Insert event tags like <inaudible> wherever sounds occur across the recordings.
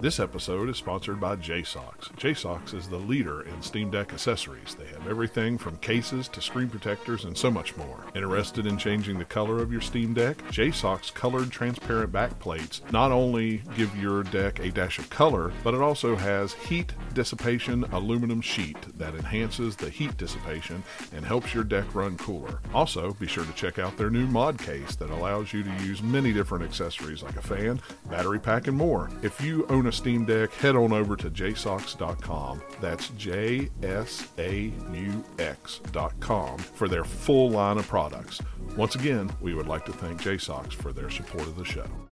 This episode is sponsored by JSAUX. JSAUX is the leader in Steam Deck accessories. They have everything from cases to screen protectors and so much more. Interested in changing the color of your Steam Deck? JSAUX colored transparent backplates not only give your deck a dash of color, but it also has heat dissipation aluminum sheet that enhances the heat dissipation and helps your deck run cooler. Also, be sure to check out their new mod case that allows you to use many different accessories like a fan, battery pack, and more. If you own a Steam Deck, head on over to jsaux.com. That's J S A U X.com for their full line of products. Once again, we would like to thank JSAUX for their support of the show.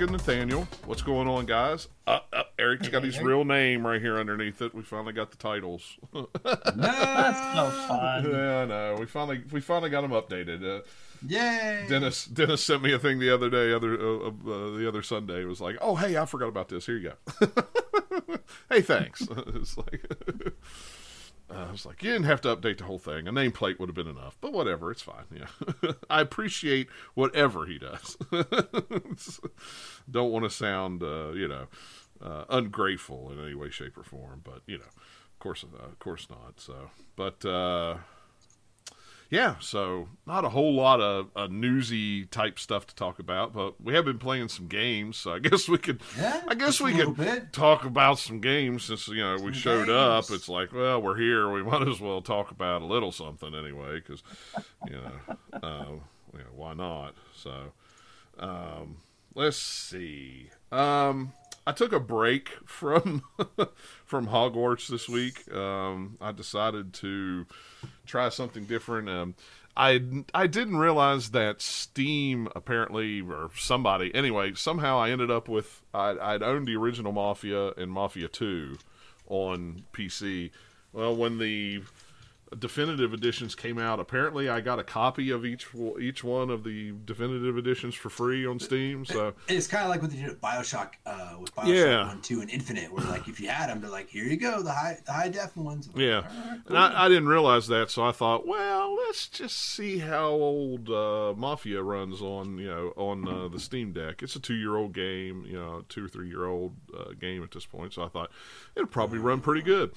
Eric and Nathaniel. What's going on, guys? Uh, uh, Eric's got his real name right here underneath it. We finally got the titles. <laughs> That's no fun. yeah, I know. We finally we finally got them updated. Uh, Yay! Dennis Dennis sent me a thing the other day, other uh, uh, the other Sunday. It was like, oh hey, I forgot about this. Here you go. <laughs> hey, thanks. <laughs> it's like. Uh, I was like, you didn't have to update the whole thing. A nameplate would have been enough, but whatever, it's fine. Yeah, <laughs> I appreciate whatever he does. <laughs> Don't want to sound, uh, you know, uh, ungrateful in any way, shape, or form, but you know, of course, of course not. So, but uh, yeah, so not a whole lot of uh, newsy type stuff to talk about, but we have been playing some games, so I <laughs> guess we could, Yeah, I guess we could bit. talk about some games since you know we Some showed up. It's like, well, we're here, we <laughs> might as well talk about a little something anyway, because you know, uh, you know, why not? So, um, let's see. Um, I took a break <laughs> from from Hogwarts this week. Um, I decided to try something different. Um, I I didn't realize that Steam apparently or somebody anyway somehow I ended up with I I'd owned the original Mafia and Mafia Two on PC. Well, when the definitive editions came out, apparently I got a copy of each each one of the definitive editions for free on Steam. So It's kind of like what they did at Bioshock uh, with Bioshock Yeah. One, Two, and Infinite, where like if you had them, they're like, here you go, the high the high def ones. Like, Yeah, "All right, and. I, I didn't realize that, so I thought, well, let's just see how old uh, Mafia runs on you know on uh, the Steam Deck. It's a two-year-old game, you know, two or three-year-old uh, game at this point, so I thought it'll probably run pretty good.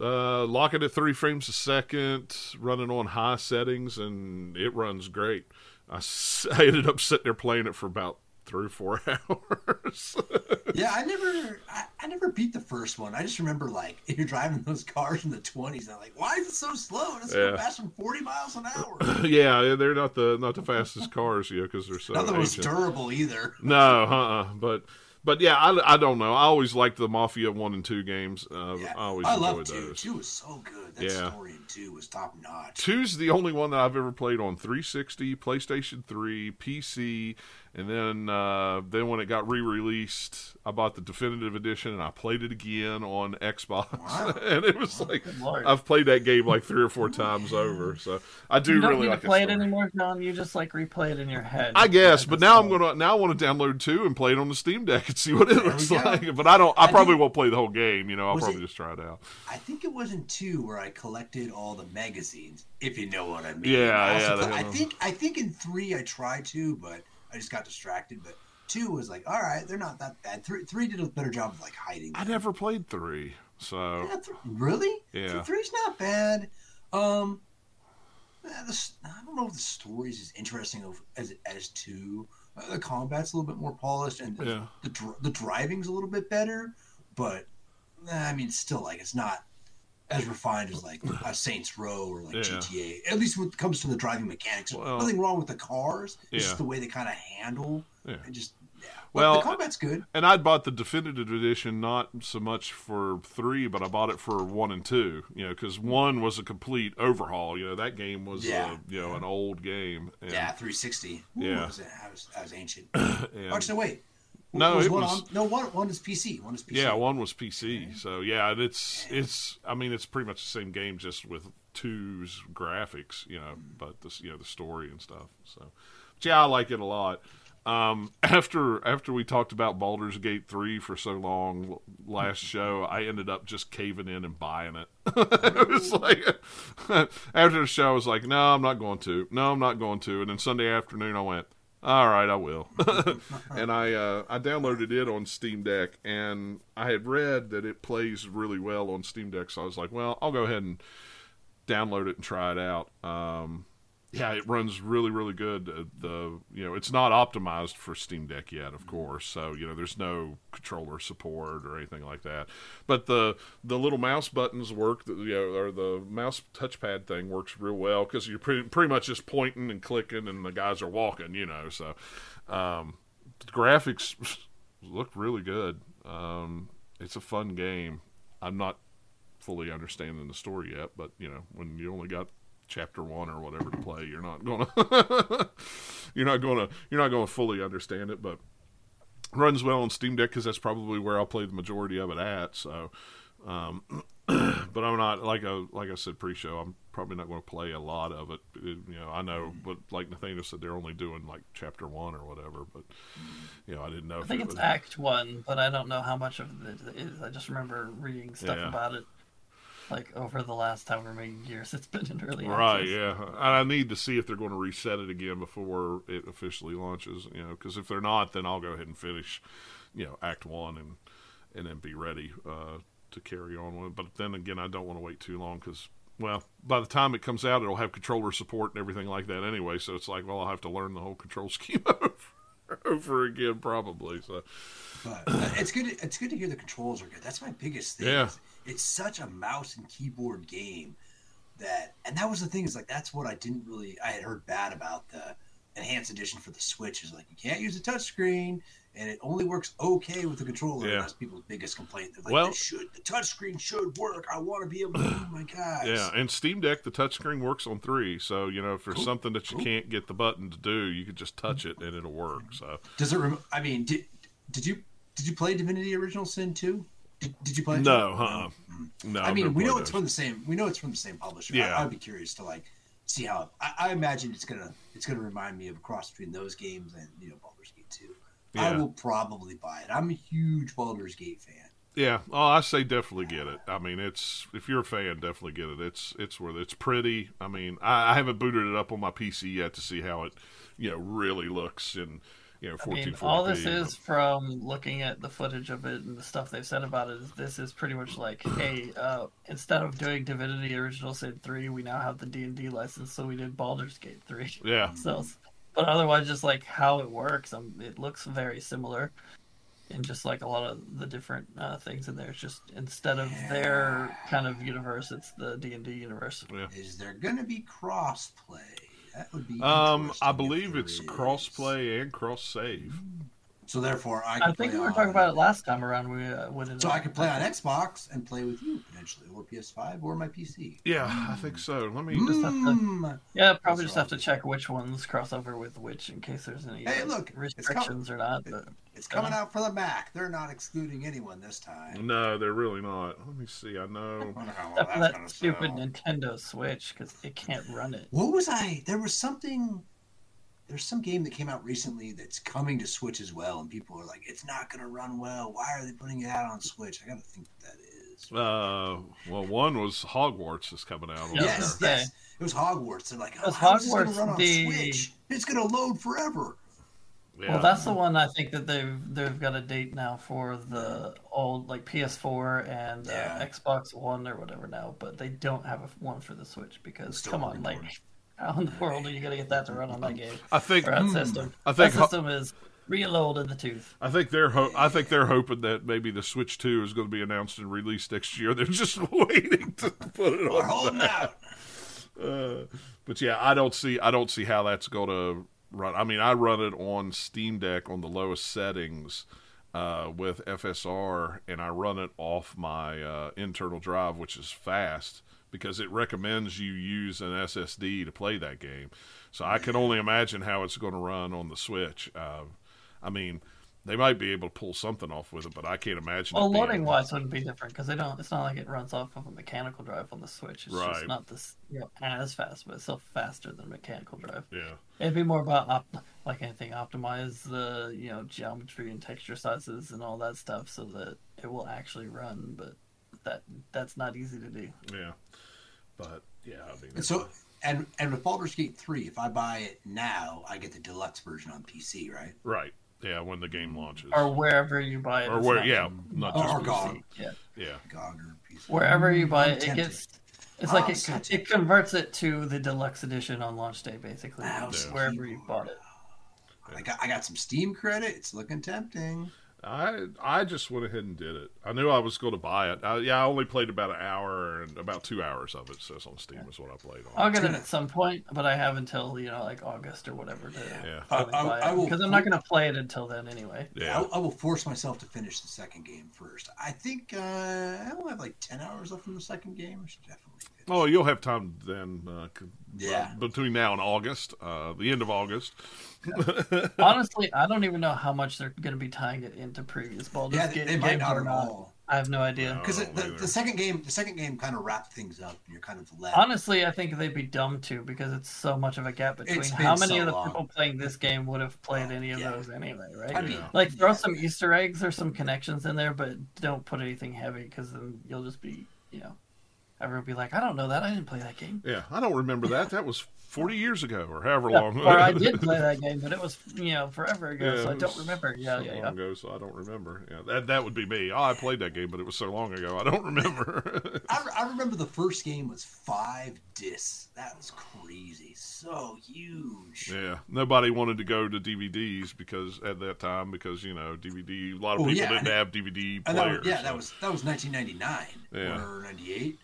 Uh, lock it at three frames a second, running on high settings, and it runs great. I, s- <laughs> I ended up sitting there playing it for about three or four <laughs> hours. yeah, I never, I, I never beat the first one. I just remember like <laughs> you're driving those cars in the 20s, and I'm like, why is it so slow? It's Yeah. so fast from 40 miles an hour. yeah, they're not the not the fastest cars, you know, because they're so Not the most ancient. durable either. No, uh uh, but but yeah, I, I don't know. I always liked the Mafia one and two games. Uh, Yeah. I always I enjoyed love two. those. Two was so good. That Yeah. story in two was top notch. Two's the only one that I've ever played on 360, PlayStation 3, PC, and then uh, then when it got re-released, I bought the definitive edition and I played it again on Xbox, Wow. <laughs> and it was like I've played that game like three or four times over. So I do you don't really need like to play it anymore, John. You just like replay it in your head. I guess, but that's now I'm gonna now I want to download two and play it on the Steam Deck and <laughs> see what it There looks like. But I don't. I, I probably think- won't play the whole game. You know, I'll probably it- just try it out. I think it was in two where I collected all the magazines, if you know what I mean. Yeah, I yeah, pla- they I think I think in three I tried to, but I just got distracted. But two was like, all right, they're not that bad. Three three did a better job of like hiding. I never played three, so Yeah, th- really? Yeah. Th- Three's not bad. Um, the, I don't know if the story's as interesting of, as as two. Uh, the combat's a little bit more polished, and the, Yeah. the dr- the driving's a little bit better. But I mean, still, like it's not as refined as like a <laughs> Saints Row or like Yeah. GTA. At least when it comes to the driving mechanics. Well- Nothing wrong with the cars. It's Yeah. just the way they kind of handle Yeah. and just yeah. Well, the combat's good. And I'd bought the definitive edition not so much for three, but I bought it for one and two. You know, because one was a complete overhaul. You know, that game was Yeah. uh, you know an old game. And, Yeah, 360. Ooh, Yeah. that was, that was, that was ancient. <clears throat> and- Actually, wait. No, was it one was- on, no one. One is PC. One is PC. yeah, one was PC. So yeah, and it's it's. I mean, it's pretty much the same game, just with two's graphics. You know, but the you know the story and stuff. So, but yeah, I like it a lot. Um, <laughs> after after we talked about Baldur's Gate three for so long last show, I ended up just caving in and buying it. <laughs> it was like <laughs> after the show, I was like, "No, I'm not going to. No, I'm not going to." And then Sunday afternoon, I went, "All right, I will." <laughs> and I uh, I downloaded it on Steam Deck, and I had read that it plays really well on Steam Deck, so I was like, "Well, I'll go ahead and download it and try it out." Um, yeah, it runs really, really good. Uh, the you know, it's not optimized for Steam Deck yet, of course. So you know, there's no controller support or anything like that. But the the little mouse buttons work. The, you know, or the mouse touchpad thing works real well because you're pretty pretty much just pointing and clicking, and the guys are walking. You know, so um, the graphics <laughs> look really good. Um, it's a fun game. I'm not fully understanding the story yet, but you know, when you only got chapter one or whatever to play, you're not gonna <laughs> you're not gonna you're not gonna fully understand it, but runs well on Steam Deck because that's probably where I'll play the majority of it at. So, um, <clears throat> but I'm not like I like I said pre-show. I'm probably not going to play a lot of it. It- You know, I know, but like Nathaniel said, they're only doing like chapter one or whatever. But you know, I didn't know. I think it it's was, Act One, but I don't know how much of it is. I just remember reading stuff Yeah. about it, like over the last however many years it's been in early Right, yeah. And I need to see if they're going to reset it again before it officially launches. You know, because if they're not, then I'll go ahead and finish, you know, Act One and and then be ready uh, to carry on with. it. But then again, I don't want to wait too long because, well, by the time it comes out, it'll have controller support and everything like that anyway. So it's like, well, I'll have to learn the whole control <laughs> scheme over over again probably. So But uh, it's good. It's good to hear the controls are good. That's my biggest thing. Yeah. is It's such a mouse and keyboard game that, and that was the thing is like that's what I didn't really. I had heard bad about the enhanced edition for the Switch. Is like you can't use a touchscreen, and it only works okay with the controller. Yeah. That's people's biggest complaint. They're like, Well- "This should the touchscreen should work. I want to be able to move my <clears throat> guys. yeah, and Steam Deck the touchscreen works on three. So you know, if there's Cool. something that you Cool. can't get the button to do, you could just touch it and it'll work. So. Does it? Rem- I mean, did did you did you play Divinity Original Sin 2? Did, did you play? it? No, uh-uh. Mm. No, I mean, we know it's from the same. We know it's from the same publisher. Yeah. I, I'd be curious to like see how. I, I imagine it's gonna it's gonna remind me of a cross between those games and you know Baldur's Gate 2. I will probably buy it. I'm a huge Baldur's Gate fan. Yeah, oh, I say definitely get it. I mean, it's if you're a fan, definitely get it. It's it's worth. It's pretty. I mean, I, I haven't booted it up on my PC yet to see how it, you know, really looks in, you know, I fourteen mean, all this is from looking at the footage of it and the stuff they've said about it. Is this is pretty much like, hey, uh, instead of doing Divinity Original Sin three, we now have the D and D license, so we did Baldur's Gate three. <laughs> Yeah, So, but otherwise, just like how it works, um, it looks very similar. And just like a lot of the different uh, things in there, it's just instead of their kind of universe, it's the D and D universe. yeah. Is there gonna be cross play? That would be. Um, I believe it's is. cross-play and cross-save. So therefore, I. I think play we were on- talking about it last time around. We uh, went So I could play on Xbox and play with you potentially, or PS5, or my PC. Yeah, I think so. Let me. Just have to- Mm. Yeah, probably Those just are have to check which ones cross over with which in case there's any Hey, uh, look, it's restrictions or not. But It's coming out for the Mac. They're not excluding anyone this time. No, they're really not. Let me see. I know. I <laughs> well except that stupid sell. Nintendo Switch because it can't run it. What was I? There was something. There's some game that came out recently that's coming to Switch as well, and people are like, "It's not going to run well. Why are they putting it out on Switch?" I got to think what that is. Uh, well, one was Hogwarts is coming out. Yeah. yes, there. yes, it was Hogwarts. They're like, oh, "How is this going to Hogwarts run on the- Switch? It's going to load forever." Yeah. Well, that's the one I think that they've they've got a date now for the old like PS4 and uh, Xbox One or whatever now, but they don't have a, one for the Switch because come on, recording. like how in the world are you gonna get that to run on that game I think. that Hmm. system? I think that system is Real old in the tooth. I think they're ho- I think they're hoping that maybe the Switch Two is going to be announced and released next year. They're just <laughs> waiting to put it We're on. holding out. Uh, but yeah, I don't see I don't see how that's going to run. I mean, I run it on Steam Deck on the lowest settings uh, with FSR, and I run it off my uh, internal drive, which is fast because it recommends you use an SSD to play that game. So I can only imagine how it's going to run on the Switch. Uh, I mean, they might be able to pull something off with it, but I can't imagine. Well, loading wise wouldn't be different because they don't. It's not like it runs off of a mechanical drive on the Switch. It's Right. just not this you know, as fast, but it's still faster than mechanical drive. Yeah. It'd be more about op- like anything, optimize the you know geometry and texture sizes and all that stuff so that it will actually run. But that that's not easy to do. Yeah. But yeah, I mean, And so, and and with Baldur's Gate three, if I buy it now, I get the deluxe version on PC, right? right. Yeah, when the game launches. Or wherever you buy it. Or where, not- yeah, not Or- just or PC. GOG. Yeah, yeah, GOG or PC. wherever you buy it, it gets. It's Oh, like it, oh, so it converts it to the deluxe edition on launch day, basically, wherever you bought it. I got I got some Steam credit. It's looking tempting. I I just went ahead and did it. I knew I was going to buy it. I, yeah, I only played about an hour and about two hours of it. Says on Steam is what I played on. I'll get it at some point, but I have until you know like August or whatever to Yeah. finally I- I- buy I it will- because I'm not going to play it until then anyway. Yeah, I, I will force myself to finish the second game first. I think uh, I only have like ten hours left in the second game. I should definitely. Finish. Oh, you'll have time then. Uh, Yeah. uh, between now and August, uh, the end of August. <laughs> Honestly, I don't even know how much they're going to be tying it into previous Baldur's yeah, Gate they might games not or at not. all. I have no idea. Because I the, the second game, the second game kind of wrapped things up, and you're kind of left. Honestly, I think they'd be dumb to because it's so much of a gap between It's how been many so of the long. people playing this game would have played any of Yeah. those anyway, right? I mean, like throw yeah. some Easter eggs or some connections in there, but don't put anything heavy because then you'll just be, you know, everyone be like, I don't know that, I didn't play that game. Yeah, I don't remember that. That was forty years ago, or however Yeah, long. or I <laughs> did play that game, but it was you know forever ago, Yeah, so I don't remember. Yeah, so yeah, long yeah. ago, so I don't remember. Yeah, that that would be me. Oh, I played that game, but it was so long ago, I don't <laughs> remember. I, re- I remember the first game was five discs. That was crazy, so huge. yeah, nobody wanted to go to DVDs because at that time, because you know DVD, a lot of Oh, people yeah, didn't and- have DVD And that players. was, yeah, so- that was that was 1999 Yeah. or 98.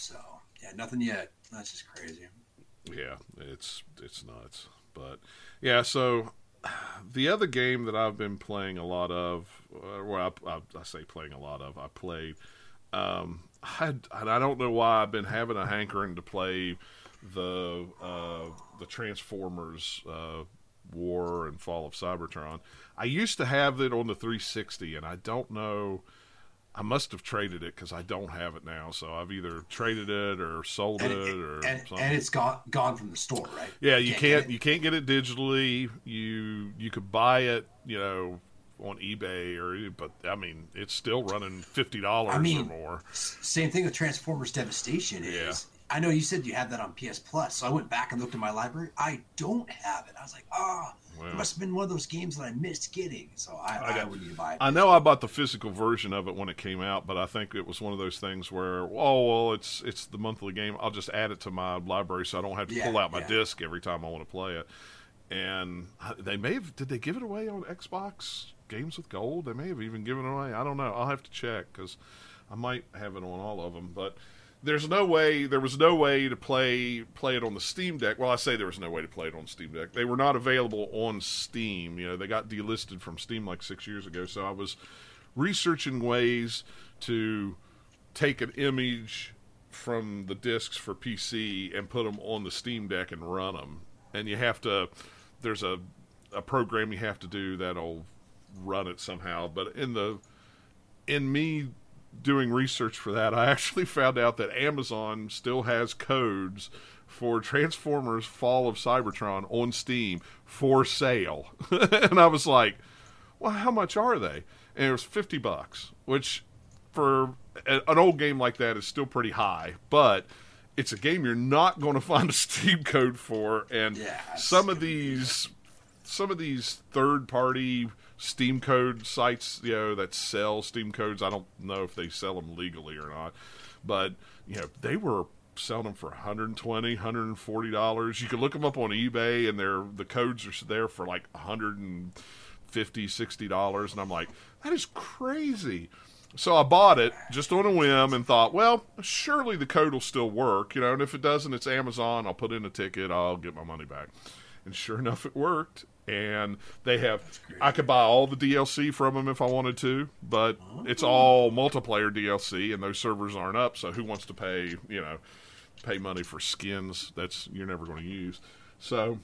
So yeah, nothing yet. That's just crazy. yeah, it's it's nuts. But yeah, so the other game that I've been playing a lot of, well, I, I, I say playing a lot of, I played. Um, I I don't know why I've been having a hankering to play the uh, the Transformers uh, War and Fall of Cybertron. I used to have it on the 360, and I don't know. I must have traded it because I don't have it now. So I've either traded it or sold And, it, it- or and, something. and it's gone gone from the store, right? Yeah, you Can't can't get it? you can't get it digitally. You you could buy it, you know, on eBay or but I mean, it's still running fifty dollars I mean, or more. Same thing with Transformers Devastation is. Yeah. I know you said you had that on PS Plus, so I went back and looked at my library. I don't have it. I was like, ah, Well. it must have been one of those games that I missed getting. So I, I I, got- would need to buy it. I know I bought the physical version of it when it came out, but I think it was one of those things where, oh well, it's it's the monthly game. I'll just add it to my library so I don't have to Yeah, pull out my yeah. disc every time I want to play it. And they may have did they give it away on Xbox Games with Gold? They may have even given it away. I don't know. I'll have to check because I might have it on all of them, but. There's no way. There was no way to play play it on the Steam Deck. Well, I say there was no way to play it on Steam Deck. They were not available on Steam. You know, they got delisted from Steam like six years ago. So I was researching ways to take an image from the discs for PC and put them on the Steam Deck and run them. And you have to, there's a, a program you have to do that'll run it somehow. But in the, in me doing research for that, I actually <laughs> found out that Amazon still has codes for Transformers Fall of Cybertron on Steam for sale. <laughs> and I was like, well, how much are they? And it was 50 bucks, which for a- an old game like that is still pretty high, but it's a game you're not going <laughs> to find a Steam code for. And Yeah, some of these, some of these third party Steam code sites, you know, that sell Steam codes, I don't know if they sell them legally or not, but you know, they were selling them for 120 140 dollars. You can look them up on ebay and they're the codes are there for like 150 60 dollars and i'm like that is crazy. So i bought it just on a whim and thought well surely the code will still work you know and if it doesn't it's amazon. I'll put in a ticket. I'll get my money back. And sure enough it worked and they have i could buy all the dlc from them if i wanted to but it's all multiplayer dlc and those servers aren't up so who wants to pay you know pay money for skins that's you're never going to use. So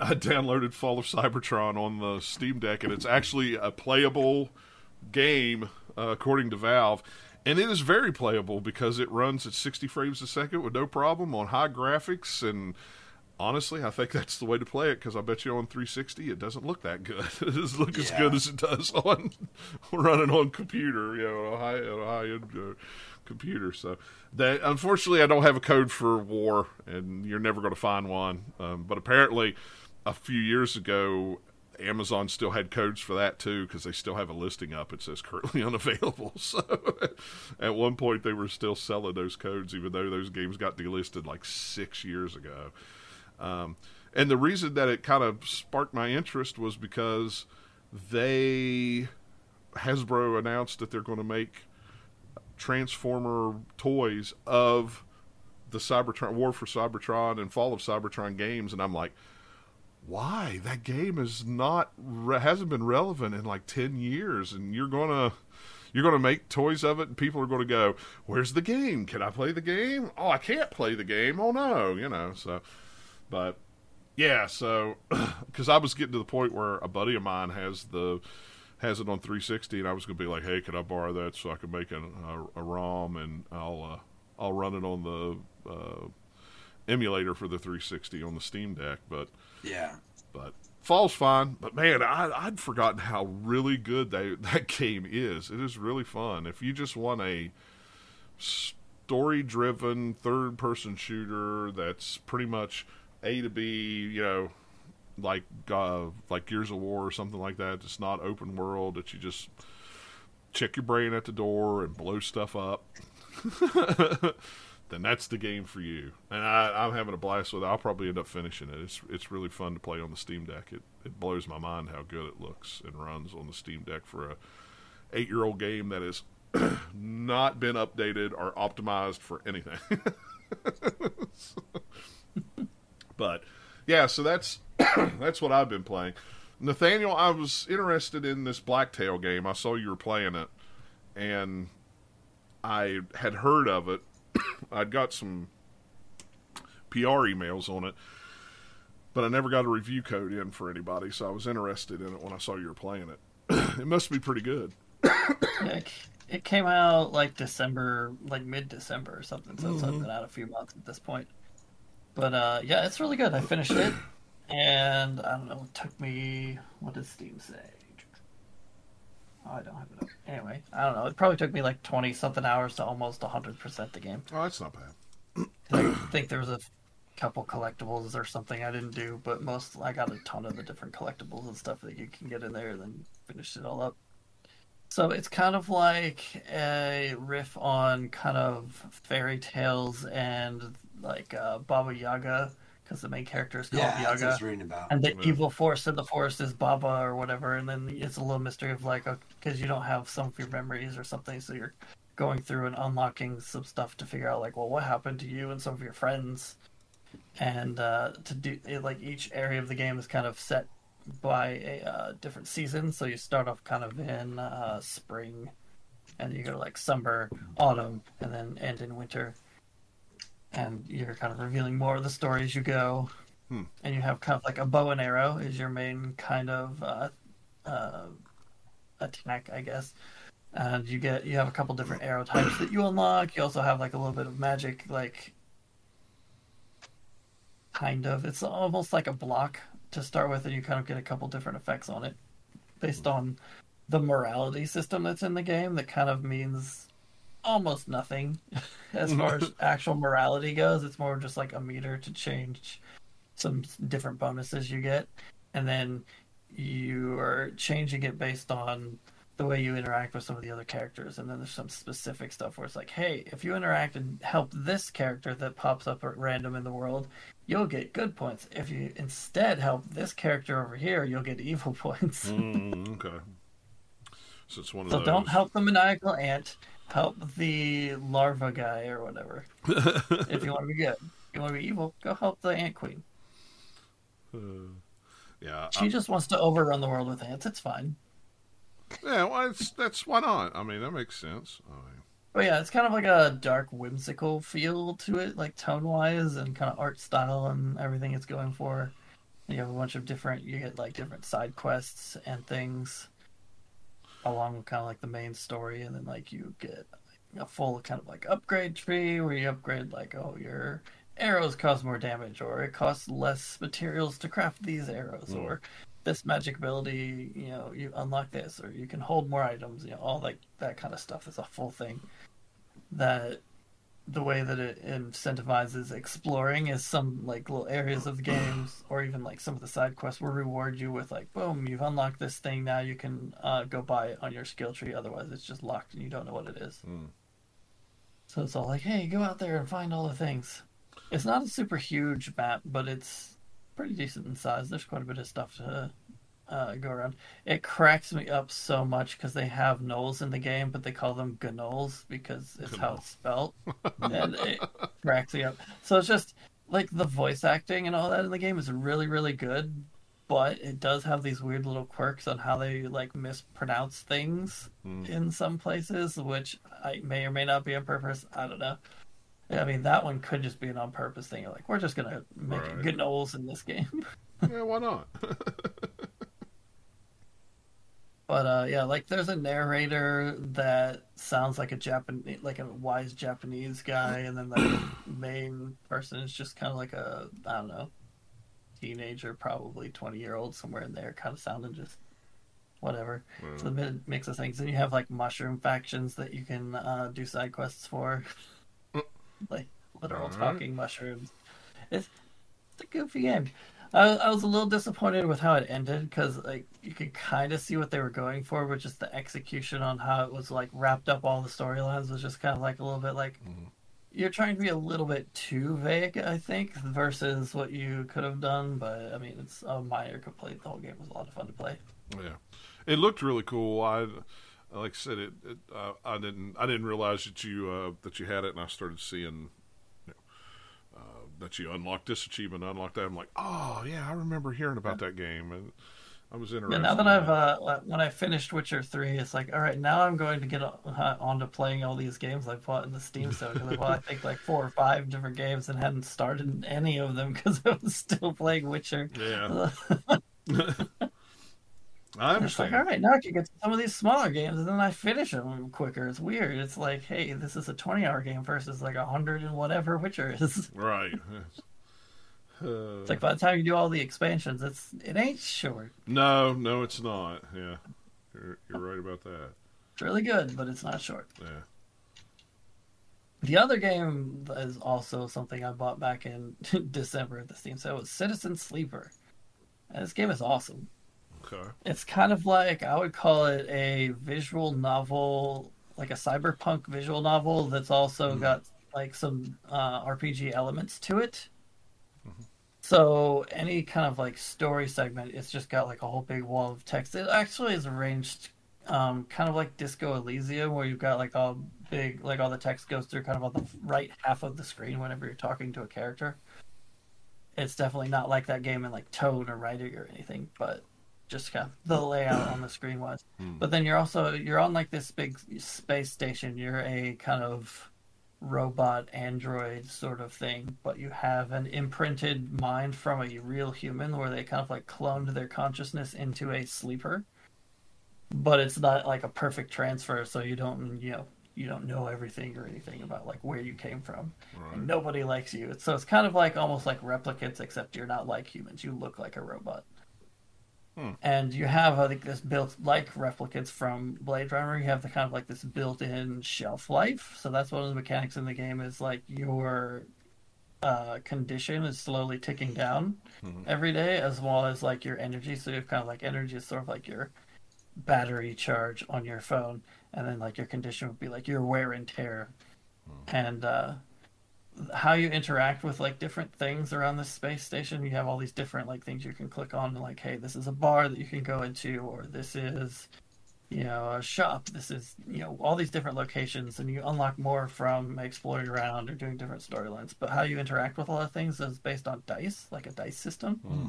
i downloaded fall of cybertron on the steam deck and it's actually a playable game uh, according to valve and it is very playable because it runs at 60 frames a second with no problem on high graphics and honestly, I think that's the way to play it because I bet you on 360 it doesn't look that good. <laughs> it doesn't look as good as it does on <laughs> running on computer, you know, a high a high end uh, computer. So that unfortunately, I don't have a code for War, and you're never going to find one. Um, but apparently, a few years ago. Amazon still had codes for that too because they still have a listing up. It says currently <laughs> unavailable. So at one point they were still selling those codes, even though those games got delisted like six years ago. Um, and the reason that it kind of sparked my interest was because they Hasbro announced that they're going to make Transformer toys of the Cybertron War for Cybertron and Fall of Cybertron games, and I'm like, why that game is not hasn't been relevant in like ten years, and you're gonna you're gonna make toys of it, and people are going to go, "Where's the game? Can I play the game? Oh, I can't play the game. Oh no, you know." So, but yeah, so <laughs> because I was getting to the point where a buddy of mine has the has it on 360, and I was going to be like, "Hey, can I borrow that so I can make an, a, a ROM and I'll uh, I'll run it on the uh, emulator for the 360 on the Steam Deck." But Yeah. but Fall's fine. But man, I, I'd forgotten how really good they, <laughs> that game is. It is really fun. If you just want a story-driven third-person shooter that's pretty much A to B, you know, like uh, like Gears of War or something like that. It's not open world. That you just check your brain at the door and blow stuff up. <laughs> then that's the game for you. And I, I'm having a blast with it. I'll probably end up finishing it. It's it's really fun to play on the Steam Deck. It it blows my mind how good it looks and runs on the Steam Deck for a eight year old game that has <clears throat> not been updated or optimized for anything. <laughs> but yeah, so that's <coughs> that's what I've been playing. Nathaniel, I was interested in this Blacktail game. I saw you were playing it, and I had heard of it. <coughs> I'd got some PR emails on it, but I never got a review code in for anybody, so I was interested in it when I saw you were playing it. <coughs> it must be pretty good. It, it came out like December, like mid December or something. So it's Mm-hmm. been out a few months at this point. But uh, yeah, it's really good. I finished it, and I don't know. It took me. What does Steam say? Oh, I don't have it up. Anyway, I don't know. It probably took me like twenty something hours to almost hundred percent the game. Oh, that's not bad. <clears throat> I think there was a couple collectibles or something I didn't do, but most I got a ton of the different collectibles and stuff that you can get in there, and then finished it all up. So it's kind of like a riff on kind of fairy tales and like uh, Baba Yaga, because the main character is called Yeah, that's what I Yaga was reading about. and the Yeah. evil force in the forest is Baba or whatever, and then it's a little mystery of like because you don't have some of your memories or something, so you're going through and unlocking some stuff to figure out like, well, what happened to you and some of your friends, and uh, to do it, like each area of the game is kind of set by a uh, different season. So you start off kind of in uh, spring, and you go to like summer, autumn, and then end in winter. And you're kind of revealing more of the story as you go and you have kind of like a bow and arrow is your main kind of uh, uh, attack, I guess. And you get you have a couple different arrow types that you unlock. You also have like a little bit of magic, like kind of. It's almost like a block to start with, and you kind of get a couple different effects on it based on the morality system that's in the game. That kind of means almost nothing as far as <laughs> actual morality goes. It's more just like a meter to change some different bonuses you get, and then you are changing it based on the way you interact with some of the other characters, and then there's some specific stuff where it's like, hey, if you interact and help this character that pops up at random in the world, you'll get good points. If you instead help this character over here, you'll get evil <laughs> points. Mm, okay. So it's one of so those. don't help the maniacal ant. Help the larva guy or whatever. <laughs> if you want to be good, if you want to be evil, go help the ant queen. Uh, yeah. She I- just wants to overrun the world with ants. It's fine. yeah. Well, it's, that's why not. I mean, that makes sense. I mean, But yeah, it's kind of like a dark, whimsical feel to it, like tone wise and kind of art style and everything it's going for. You have a bunch of different, you get like different side quests and things along with kind of like the main story, and then like you get a full kind of like upgrade tree where you upgrade like, oh, your arrows cause more damage, or it costs less materials to craft these arrows, Mm. or this magic ability, you know, you unlock this, or you can hold more items, you know, all like that kind of stuff is a full thing. That the way that it incentivizes exploring is some like little areas of the games, <sighs> or even like some of the side quests will reward you with like, boom, you've unlocked this thing. Now you can uh, go buy it on your skill tree. Otherwise, it's just locked and you don't know what it is. Mm. So it's all like, hey, go out there and find all the things. It's not a super huge map, but it's pretty decent in size. There's quite a bit of stuff to uh, go around. It cracks me up so much because they have gnolls in the game, but they call them gnolls because it's how it's spelled, and it <laughs> cracks me up. So it's just like the voice acting and all that in the game is really, really good, but it does have these weird little quirks on how they like mispronounce things Mm. in some places, which I may or may not be on purpose. I don't know. I mean, that one could just be an on purpose thing. Like, we're just gonna make Right. good gnolls in this game. <laughs> yeah. Why not? <laughs> But uh, yeah, like there's a narrator that sounds like a Japanese, like a wise Japanese guy, and then the <clears throat> main person is just kind of like a I don't know, teenager, probably twenty year old somewhere in there, kind of sounding just whatever. It's a mi- mix of things. And you have like mushroom factions that you can uh, do side quests for, <laughs> like literal Alright. talking mushrooms. It's, it's a goofy game. I, I was a little disappointed with how it ended because like you could kind of see what they were going for, but just the execution on how it was like wrapped up all the storylines was just kind of like a little bit like Mhm. you're trying to be a little bit too vague, I think, versus what you could have done. But I mean, it's a minor complaint. The whole game was a lot of fun to play. Yeah, it looked really cool. I, like I said, it. it uh, I didn't. I didn't realize that you uh, that you had it, and I started seeing. That you unlock this achievement, unlock that. I'm like, oh yeah, I remember hearing about that game, and I was interested. Yeah, now that in I've uh, when I finished Witcher three, it's like, all right, now I'm going to get on, uh, onto playing all these games I bought in the Steam sale. Because I bought, I think, like four or five different games and hadn't started any of them because <laughs> I was still playing Witcher. yeah, <laughs> <laughs> I It's like, all right, now I can get some of these smaller games, and then I finish them quicker. It's weird. It's like, hey, this is a twenty-hour game versus like a hundred and whatever Witcher is. <laughs> Right. Uh, It's like by the time you do all the expansions, it's it ain't short. no, no, it's not. Yeah, you're, you're right about that. It's really good, but it's not short. Yeah. The other game is also something I bought back in <laughs> December at the Steam sale was Citizen Sleeper. And this game is awesome. Okay. It's kind of like I would call it a visual novel, like a cyberpunk visual novel that's also Mhm. got like some uh, RPG elements to it. So any kind of like story segment, it's just got like a whole big wall of text. It actually is arranged um, kind of like Disco Elysium, where you've got like all big, like all the text goes through kind of on the right half of the screen whenever you're talking to a character. It's definitely not like that game in like tone or writing or anything, but just kind of the layout on the screen was. Hmm. But then you're also you're on like this big space station. You're a kind of robot android sort of thing, but you have an imprinted mind from a real human where they kind of like cloned their consciousness into a sleeper. But it's not like a perfect transfer, so you don't you know you don't know everything or anything about like where you came from. Right. And nobody likes you. So it's kind of like almost like replicants, except you're not like humans. You look like a robot. Hmm. And you have I think this built like replicants from Blade Runner. You have the kind of like this built-in shelf life. So that's one of the mechanics in the game is like your uh, condition is slowly ticking down Mhm. every day, as well as like your energy. So you have kind of like energy is sort of like your battery charge on your phone, and then like your condition would be like your wear and tear, and uh, how you interact with like different things around the space station. You have all these different like things you can click on, like hey, this is a bar that you can go into, or this is you know a shop. This is you know all these different locations, and you unlock more from exploring around or doing different storylines. But how you interact with a lot of things is based on dice, like a dice system. Hmm.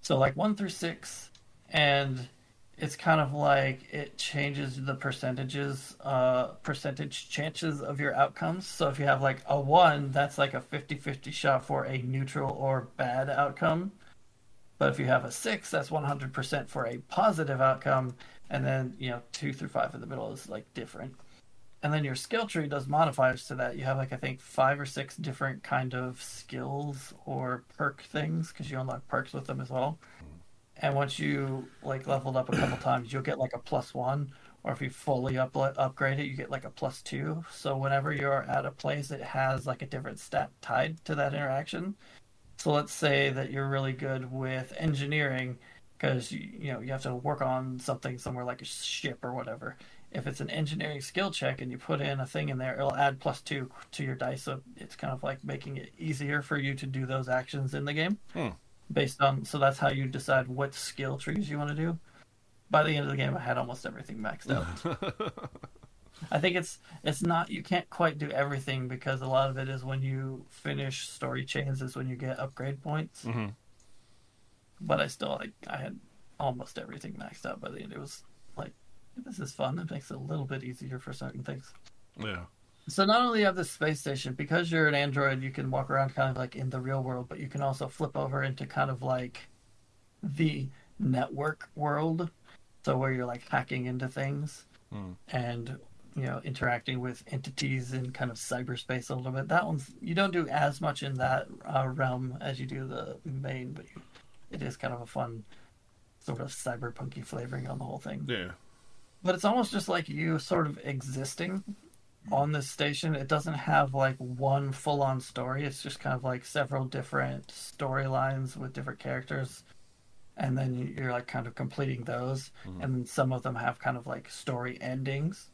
So like one through six, and it's kind of like it changes the percentages, uh, percentage chances of your outcomes. So if you have like a one, that's like a 50-50 shot for a neutral or bad outcome. But if you have a six, that's 100% for a positive outcome. And then, you know, two through five in the middle is like different. And then your skill tree does modifiers to that. You have like, I think, five or six different kind of skills or perk things because you unlock perks with them as well. And once you like leveled up a couple times, you'll get like a plus one. Or if you fully up- upgrade it, you get like a plus two. So whenever you're at a place, it has like a different stat tied to that interaction. So let's say that you're really good with engineering because you, you know you have to work on something somewhere like a ship or whatever. If it's an engineering skill check and you put in a thing in there, it'll add plus two to your dice. So it's kind of like making it easier for you to do those actions in the game Hmm. Based on. So that's how you decide what skill trees you want to do. By the end of the game, I had almost everything maxed out. <laughs> I think it's it's not you can't quite do everything because a lot of it is when you finish story chains is when you get upgrade points. Mhm. But I still like I had almost everything maxed out by the end. It was like this is fun. It makes it a little bit easier for certain things. Yeah. So not only you have this space station because you're an android, you can walk around kind of like in the real world, but you can also flip over into kind of like the network world. So where you're like hacking into things Hmm. and you know interacting with entities in kind of cyberspace a little bit. That one's you don't do as much in that uh, realm as you do the main, but you, it is kind of a fun sort of cyberpunky flavoring on the whole thing. Yeah. But it's almost just like you sort of existing on this station. It doesn't have like one full on story. It's just kind of like several different storylines with different characters. And then you- you're like kind of completing those. And then some of them have kind of like story endings.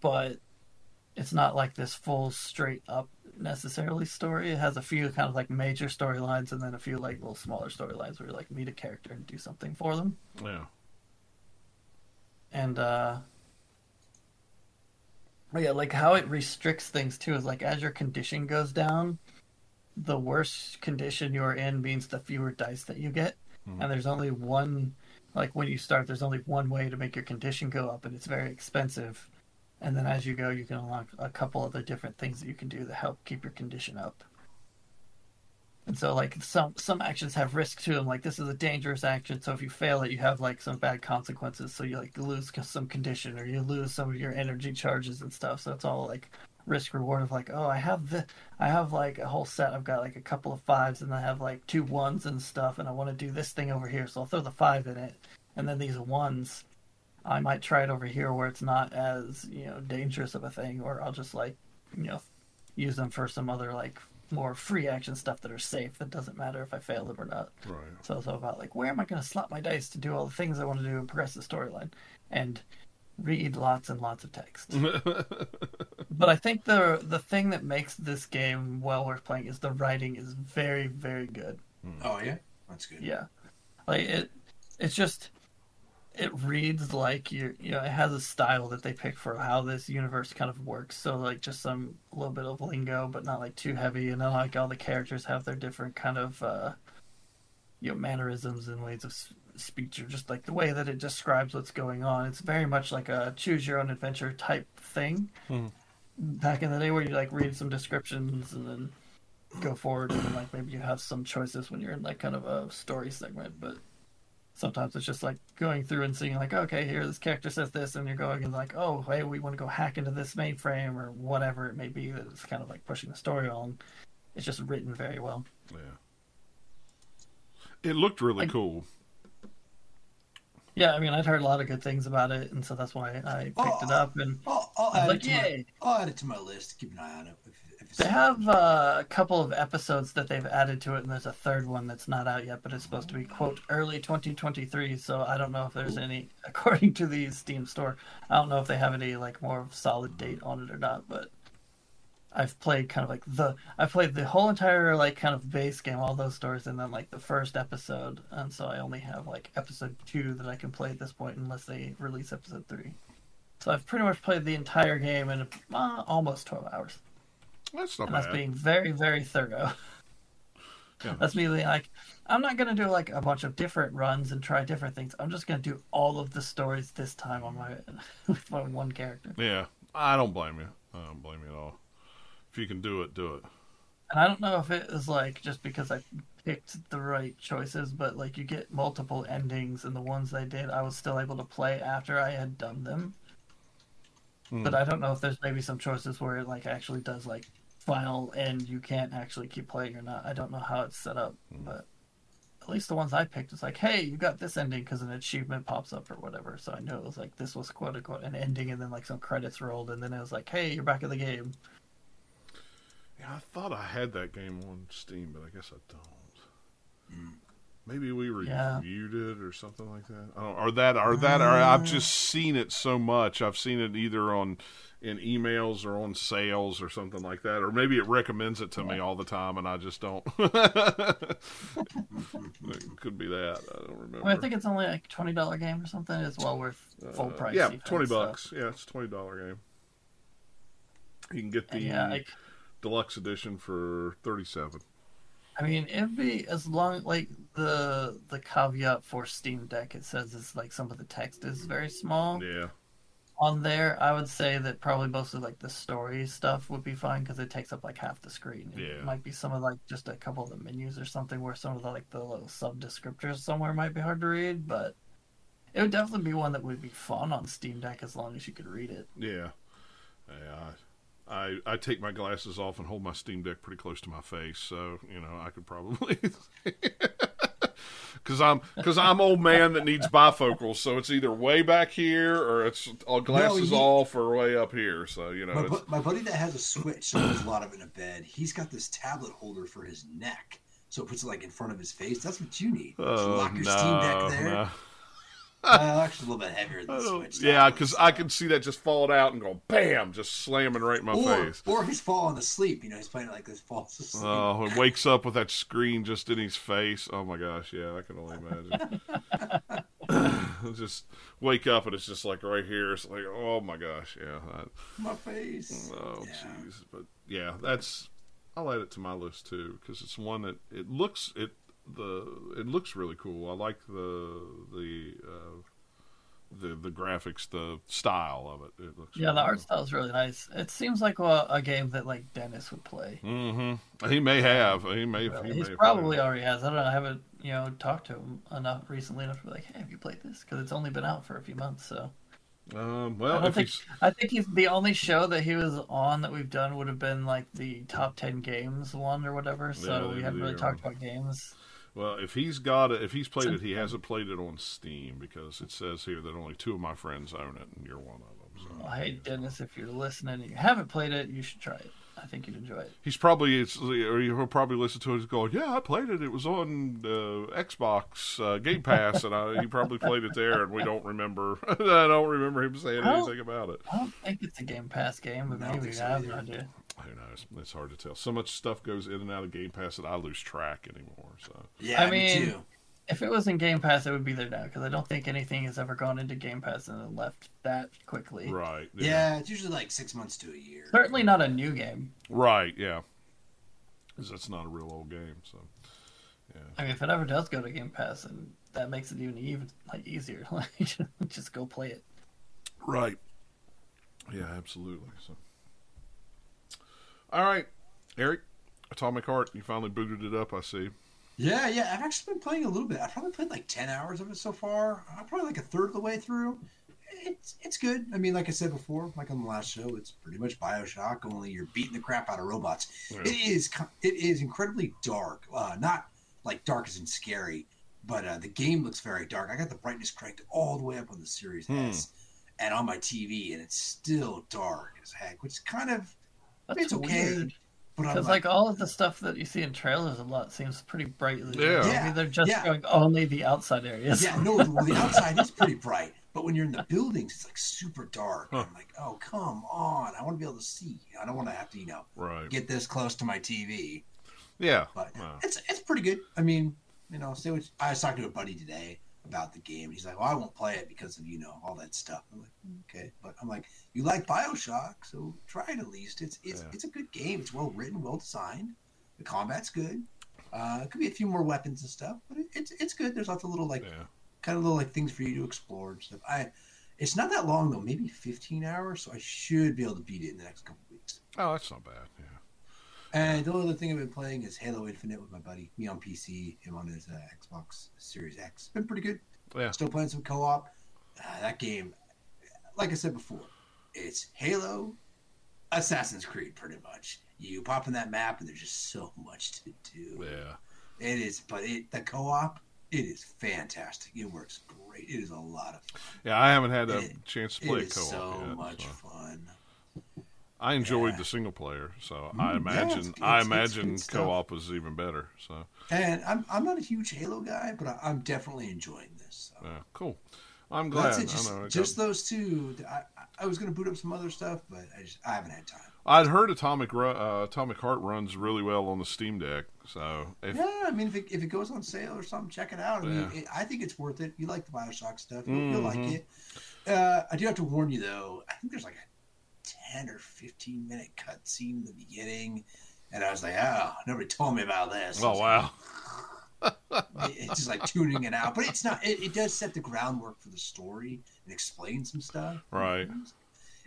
But it's not like this full straight up necessarily story. It has a few kind of like major storylines and then a few like little smaller storylines where you like meet a character and do something for them Yeah. and uh yeah like how it restricts things too is like as your condition goes down the worse condition you're in means the fewer dice that you get. Mm-hmm. And there's only one like when you start there's only one way to make your condition go up and it's very expensive. And then as you go you can unlock a couple other different things that you can do that help keep your condition up and so like some some actions have risk to them like this is a dangerous action so if you fail it you have like some bad consequences so you like lose some condition or you lose some of your energy charges and stuff so it's all like risk reward of like oh i have the i have like a whole set i've got like a couple of fives and i have like two ones and stuff and i want to do this thing over here so i'll throw the five in it. And then these ones i might try it over here where it's not as you know dangerous of a thing or i'll just like you know use them for some other like more free action stuff that are safe that doesn't matter if i fail them or not Right. so it's all about like where am I going to slot my dice to do all the things I want to do and progress the storyline, and read lots and lots of text. <laughs> but I think the the thing that makes this game well worth playing is the writing is very very good. Oh yeah, that's good. Yeah, like it, it's just it reads like you you know it has a style that they pick for how this universe kind of works. So like just some little bit of lingo, but not like too heavy, and then like all the characters have their different kind of uh, you know mannerisms and ways of speech, or just like the way that it describes what's going on. It's very much like a choose your own adventure type thing. Hmm. Back in the day, where you like read some descriptions and then go forward, and then like maybe you have some choices when you're in like kind of a story segment, but sometimes it's just like going through and seeing like okay here this character says this and you're going and like oh hey we want to go hack into this mainframe or whatever it may be that it's kind of like pushing the story on it's just written very well Yeah. It looked really I- cool. yeah i mean i'd heard a lot of good things about it and so that's why i picked it Oh. up and Oh, I'll add, it to my! I'll add it to my list. Keep an eye on it. If, if They have uh, a couple of episodes that they've added to it, and there's a third one that's not out yet, but it's supposed to be quote early 2023. So I don't know if there's any, <laughs> according to the Steam store, I don't know if they have any like more solid date on it or not. But I've played kind of like the I played the whole entire like kind of base game, all those stories, and then like the first episode, and so I only have like episode two that I can play at this point, unless they release episode three. So I've pretty much played the entire game in uh, almost 12 hours. That's not And that's being very, very thorough. <laughs> Yeah. That's me being like, I'm not gonna do like a bunch of different runs and try different things. I'm just gonna do all of the stories this time on my <laughs> with my one character. Yeah, I don't blame you. I don't blame you at all. If you can do it, do it. And I don't know if it is like just because I picked the right choices, but like you get multiple endings, and the ones I did, I was still able to play after I had done them. Hmm. But I don't know if there's maybe some choices where it like actually does like final and you can't actually keep playing or not. I don't know how it's set up, but at least the ones I picked it's like, hey, you got this ending because an achievement pops up or whatever. So I know it was like this was quote unquote an ending, and then like some credits rolled, and then it was like, hey, you're back in the game. Yeah, I thought I had that game on Steam, but I guess I don't. Mm. Maybe we Yeah. reviewed it or something like that. I don't, or that, or that, or I've Uh. just seen it so much. I've seen it either on in emails or on sales or something like that, or maybe it recommends it to me all the time, and I just don't. <laughs> it could be that. I don't remember. I, mean, I think it's only like twenty dollar game or something. It's well worth full Uh, price. Yeah, even, twenty so- bucks. Yeah, it's a twenty dollar game. You can get the yeah, like deluxe edition for thirty seven. I mean, it'd be as long like the the caveat for Steam Deck. It says it's like some of the text is very small Yeah. on there. I would say that probably most of like the story stuff would be fine because it takes up like half the screen. It Yeah. might be some of like just a couple of the menus or something where some of the like the little sub descriptors somewhere might be hard to read, but it would definitely be one that would be fun on Steam Deck as long as you could read it. Yeah, yeah. I, I take my glasses off and hold my Steam Deck pretty close to my face, so you know I could probably. <laughs> Because I'm because I'm old man that needs bifocals, so it's either way back here or it's all glasses you- off or way up here. So you know, My, bu- my buddy that has a Switch, so there's a lot of it in a bed. He's got this tablet holder for his neck, so it puts it like in front of his face. That's what you need. Oh lock your no, Steam Deck there. no. Uh, actually, a little bit heavier than the Switch. yeah, because I can see that just falling out and go bam, just slamming right in my or, face. or he's falling asleep. You know, he's playing it like this, falls asleep. Oh, and wakes up with that screen just in his face. Oh my gosh, yeah, I can only imagine. <laughs> <laughs> just wake up and it's just like right here. It's like, oh my gosh, yeah. I, my face. oh Yeah. jeez, but yeah, that's. I'll add it to my list too because it's one that it looks it the it looks really cool. I like the the uh, the the graphics, the style of it. It looks Yeah, the really art style is really nice. It seems like a, a game that like Dennis would play. Mm-hmm. He may have. He may. He may He's have probably already has. I don't know. I haven't you know talked to him enough recently enough to be like, hey, have you played this? Because it's only been out for a few months. So Um, I well, don't think he's I think he's the only show that he was on that we've done would have been like the top ten games one or whatever. So Yeah, we hadn't really talked about games. Well, if he's got it, if he's played it, he hasn't played it on Steam because it says here that only two of my friends own it, and you're one of them. So Well, hey Dennis, if you're listening and you haven't played it, you should try it. I think you'd enjoy it. he's probably it's, or he'll probably listen to it and go, "Yeah, I played it. It was on uh, Xbox uh, Game Pass, and I, he probably played it there." And we don't remember. <laughs> I don't remember him saying anything about it. I don't think it's a Game Pass game, but maybe I have no idea. Who knows? It's hard to tell. So much stuff goes in and out of Game Pass that I lose track anymore. So Yeah, I me mean, too. If it was in Game Pass, it would be there now because I don't think anything has ever gone into Game Pass and then left that quickly. right, Yeah, it's usually like six months to a year. Certainly not a new game. right, yeah. Because that's not a real old game. So Yeah. I mean, if it ever does go to Game Pass, and that makes it even even like easier. <laughs> Like, just go play it. Right. Yeah, absolutely. So, all right, Eric, Atomic Heart. You finally booted it up. I see. Yeah, yeah. I've actually been playing a little bit. I've probably played like ten hours of it so far. I'm probably like a third of the way through. It's it's good. I mean, like I said before, like on the last show, it's pretty much Bioshock. Only you're beating the crap out of robots. Yeah. It is it is incredibly dark. Uh, not like dark as in scary, but uh, the game looks very dark. I got the brightness cranked all the way up on the Series Hmm. S, and on my TV, and it's still dark as heck, which is kind of That's it's okay. weird. But Because like, like all of the stuff that you see in trailers a lot seems pretty brightly. lit. Yeah. Maybe they're just Yeah. going only the outside areas. yeah, no, well, the outside is pretty bright, but when you're in the buildings, it's like super dark. Huh. I'm like, oh come on, I want to be able to see. I don't want to have to, you know, Right. get this close to my TV. Yeah. But Wow. it's it's pretty good. I mean, you know, say what I was talking to a buddy today about the game. He's like, "Well, I won't play it because of you know all that stuff." I'm like, "Okay," but I'm like, "You like Bioshock, so try it at least. It's it's Yeah. it's a good game. It's well written, well designed. The combat's good. Uh, it could be a few more weapons and stuff, but it, it's it's good. There's lots of little like Yeah. kind of little like things for you to explore and stuff. I it's not that long though, maybe 15 hours, so I should be able to beat it in the next couple weeks. Oh, that's not bad. Yeah. And the only other thing I've been playing is Halo Infinite with my buddy, me on PC, him on his uh, Xbox Series X. It's been pretty good. Yeah. Still playing some co-op. Uh, that game, like I said before, it's Halo, Assassin's Creed, pretty much. You pop in that map, and there's just so much to do. Yeah. It is, but it the co-op, it is fantastic. It works great. It is a lot of fun. Yeah. I haven't had a It- chance to play co-op It's so yet. much so. fun. I enjoyed Yeah. the single player, so Mm, I yeah, imagine it's- I it's- it's imagine co-op was even better. So And I'm I'm not a huge Halo guy, but I, I'm definitely enjoying this. So. yeah, cool. I'm glad. It. Just, I know. I, just those two. I, I- I was going to boot up some other stuff, but I just I haven't had time. I'd heard Atomic uh, Atomic Heart runs really well on the Steam Deck. So if Yeah, I mean, if it, if it goes on sale or something, check it out. I mean, Yeah. it, I think it's worth it. You like the Bioshock stuff, you'll, you'll like Mhm. it. Uh, I do have to warn you though. I think there's like a ten or fifteen minute cutscene in the beginning, and I was like, oh, nobody told me about this. oh wow, <laughs> it's just like tuning it out, but it's not. It, it does set the groundwork for the story and explain some stuff. Right.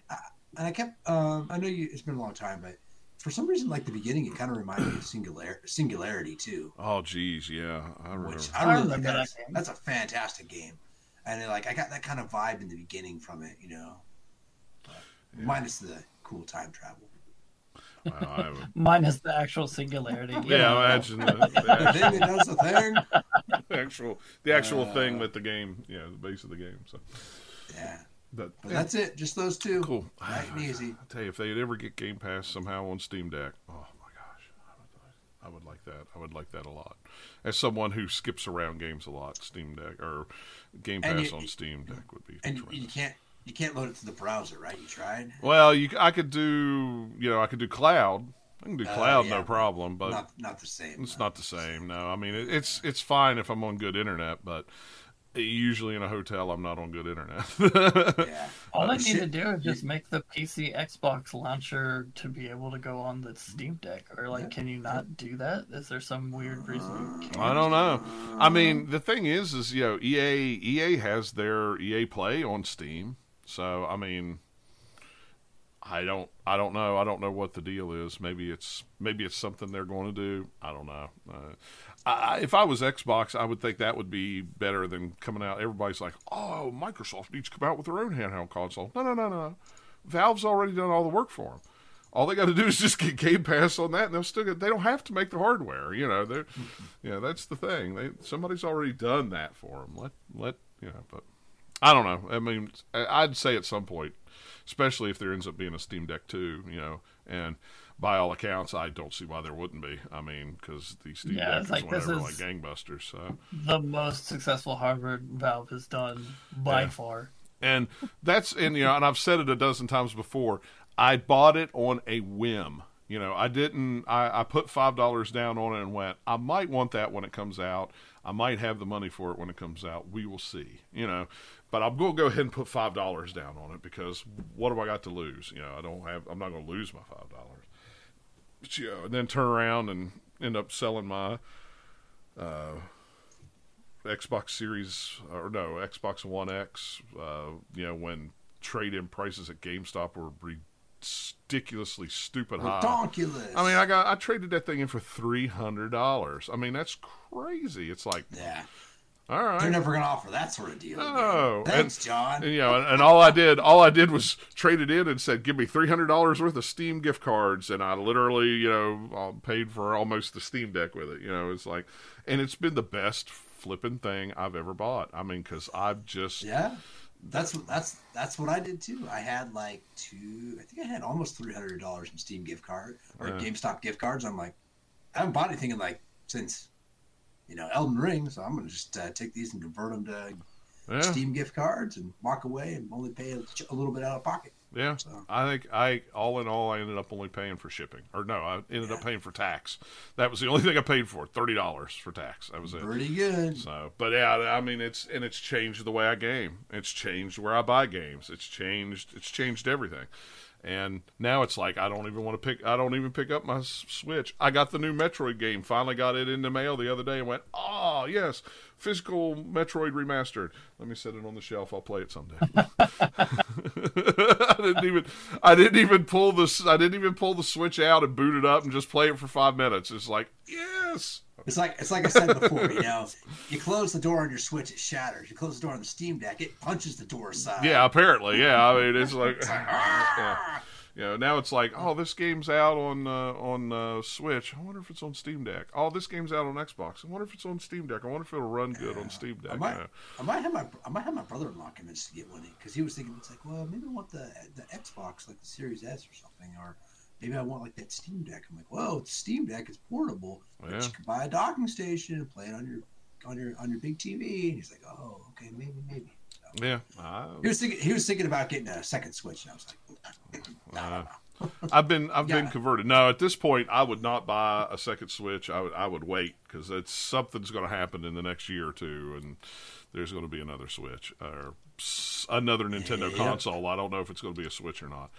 Uh, and I kept. Um, I know you. It's been a long time, but for some reason, like the beginning, it kind of reminded me of Singular Singularity too, oh geez, yeah, I remember. which I I really remember like. That. that That's, that's a fantastic game, and then, like I got that kind of vibe in the beginning from it, you know, but Yeah. minus the cool time travel. Wow, I haven't- <laughs> Minus the actual singularity. you yeah, imagine the, the The <laughs> actual, thing that does the thing. <laughs> the actual the actual Uh, thing that the game, yeah, the base of the game. So, Yeah, but, but that's it. Just those two. cool. Light and <sighs> easy. I tell you, if they'd ever get Game Pass somehow on Steam Deck, oh my gosh, I would, I would like that. I would like that a lot. As someone who skips around games a lot, Steam Deck or Game Pass you- on Steam Deck would be And tremendous. you can't you can't load it to the browser, right? You tried. Well, you, I could do, you know, I could do cloud. I can do Uh, cloud, yeah, no problem, but not not the same. it's no. not the same. No, I mean it, it's it's fine if I'm on good internet, but usually in a hotel I'm not on good internet. <laughs> Yeah. All Uh, they need shit. to do is just make the PC Xbox launcher to be able to go on the Steam Deck. Or like, Yeah. can you not do that? Is there some weird reason you can't? I don't know. I mean, the thing is, is you know, EA EA has their EA Play on Steam, so I mean, I don't I don't know I don't know what the deal is. Maybe it's maybe it's something they're going to do. I don't know. Uh, I, if I was Xbox, I would think that would be better than coming out. Everybody's like, oh, Microsoft needs to come out with their own handheld console. No, no, no, no. Valve's already done all the work for them. All they got to do is just get Game Pass on that, and they'll still get. They don't have to make the hardware. You know, they're, know, that's the thing. They somebody's already done that for them. Let let you know, but I don't know. I mean, I'd say at some point, especially if there ends up being a Steam Deck too, you know, and by all accounts, I don't see why there wouldn't be. I mean, because the Steam Yeah, Deck is like, this whatever, like gangbusters. So. The most successful hardware Valve has done by Yeah. far. And that's and you know, and I've said it a dozen times before. I bought it on a whim. You know, I didn't. I, I put five dollars down on it and went. I might want that when it comes out. I might have the money for it when it comes out. We will see. You know, but I'm going to go ahead and put five dollars down on it because what do I got to lose? You know, I don't have. I'm not going to lose my five dollars. You know, and then turn around and end up selling my uh, Xbox Series or no Xbox One X. Uh, you know when trade-in prices at GameStop were ridiculously stupid high. Redonkulous. I mean, I got I traded that thing in for three hundred dollars. I mean, that's crazy. It's like, yeah, all right, they're never gonna offer that sort of deal. Oh, again. thanks, John. and, you know, and, and all I did, all I did was trade it in and said, "Give me three hundred dollars worth of Steam gift cards," and I literally, you know, uh, paid for almost the Steam Deck with it. You know, it's like, and it's been the best flipping thing I've ever bought. I mean, because I've just, yeah, That's what that's that's what I did too. I had like two. I think I had almost three hundred dollars in Steam gift card or Yeah. GameStop gift cards. I'm like, I haven't bought anything in like since, you know, Elden Ring. So I'm gonna just uh, take these and convert them to Yeah, Steam gift cards and walk away and only pay a, a little bit out of pocket. yeah. So I think I all in all I ended up only paying for shipping, or no, I ended up paying for tax. That was the only thing I paid for thirty dollars for tax. That was it. pretty good. So, but yeah, I mean, it's and it's changed the way I game. It's changed where I buy games. It's changed. It's changed everything. And now it's like I don't even want to pick. I don't even pick up my Switch. I got the new Metroid game. Finally got it in the mail the other day and went, oh yes, physical Metroid remastered. Let me set it on the shelf. I'll play it someday. <laughs> I didn't even. I didn't even pull this. I didn't even pull the Switch out and boot it up and just play it for five minutes. It's like yes. It's like it's like I said before. You know, you close the door on your Switch, it shatters. You close the door on the Steam Deck, it punches the door aside. Yeah, apparently, yeah. I mean, it's like, <laughs> yeah. Ah! you know, now it's like, oh, this game's out on uh, on uh, Switch. I wonder if it's on Steam Deck. Oh, this game's out on Xbox. I wonder if it's on Steam Deck. I wonder if it'll run good on Steam Deck. I might, Yeah. I might have my, I might have my brother-in-law convinced to get one because he was thinking it's like, well, maybe I want the the Xbox, like the Series S or something, or maybe I want like that Steam Deck. I'm like, whoa, it's Steam Deck, it's portable, Yeah. you can buy a docking station and play it on your on your on your big TV. And he's like, oh, okay, maybe, maybe. So, Yeah, I, he was thinking, he was thinking about getting a second Switch, and I was like, <laughs> Uh. I've been I've been converted. No, at this point, I would not buy a second Switch. I would I would wait because it's something's going to happen in the next year or two, and there's going to be another Switch or another Nintendo Yeah. console. I don't know if it's going to be a Switch or not.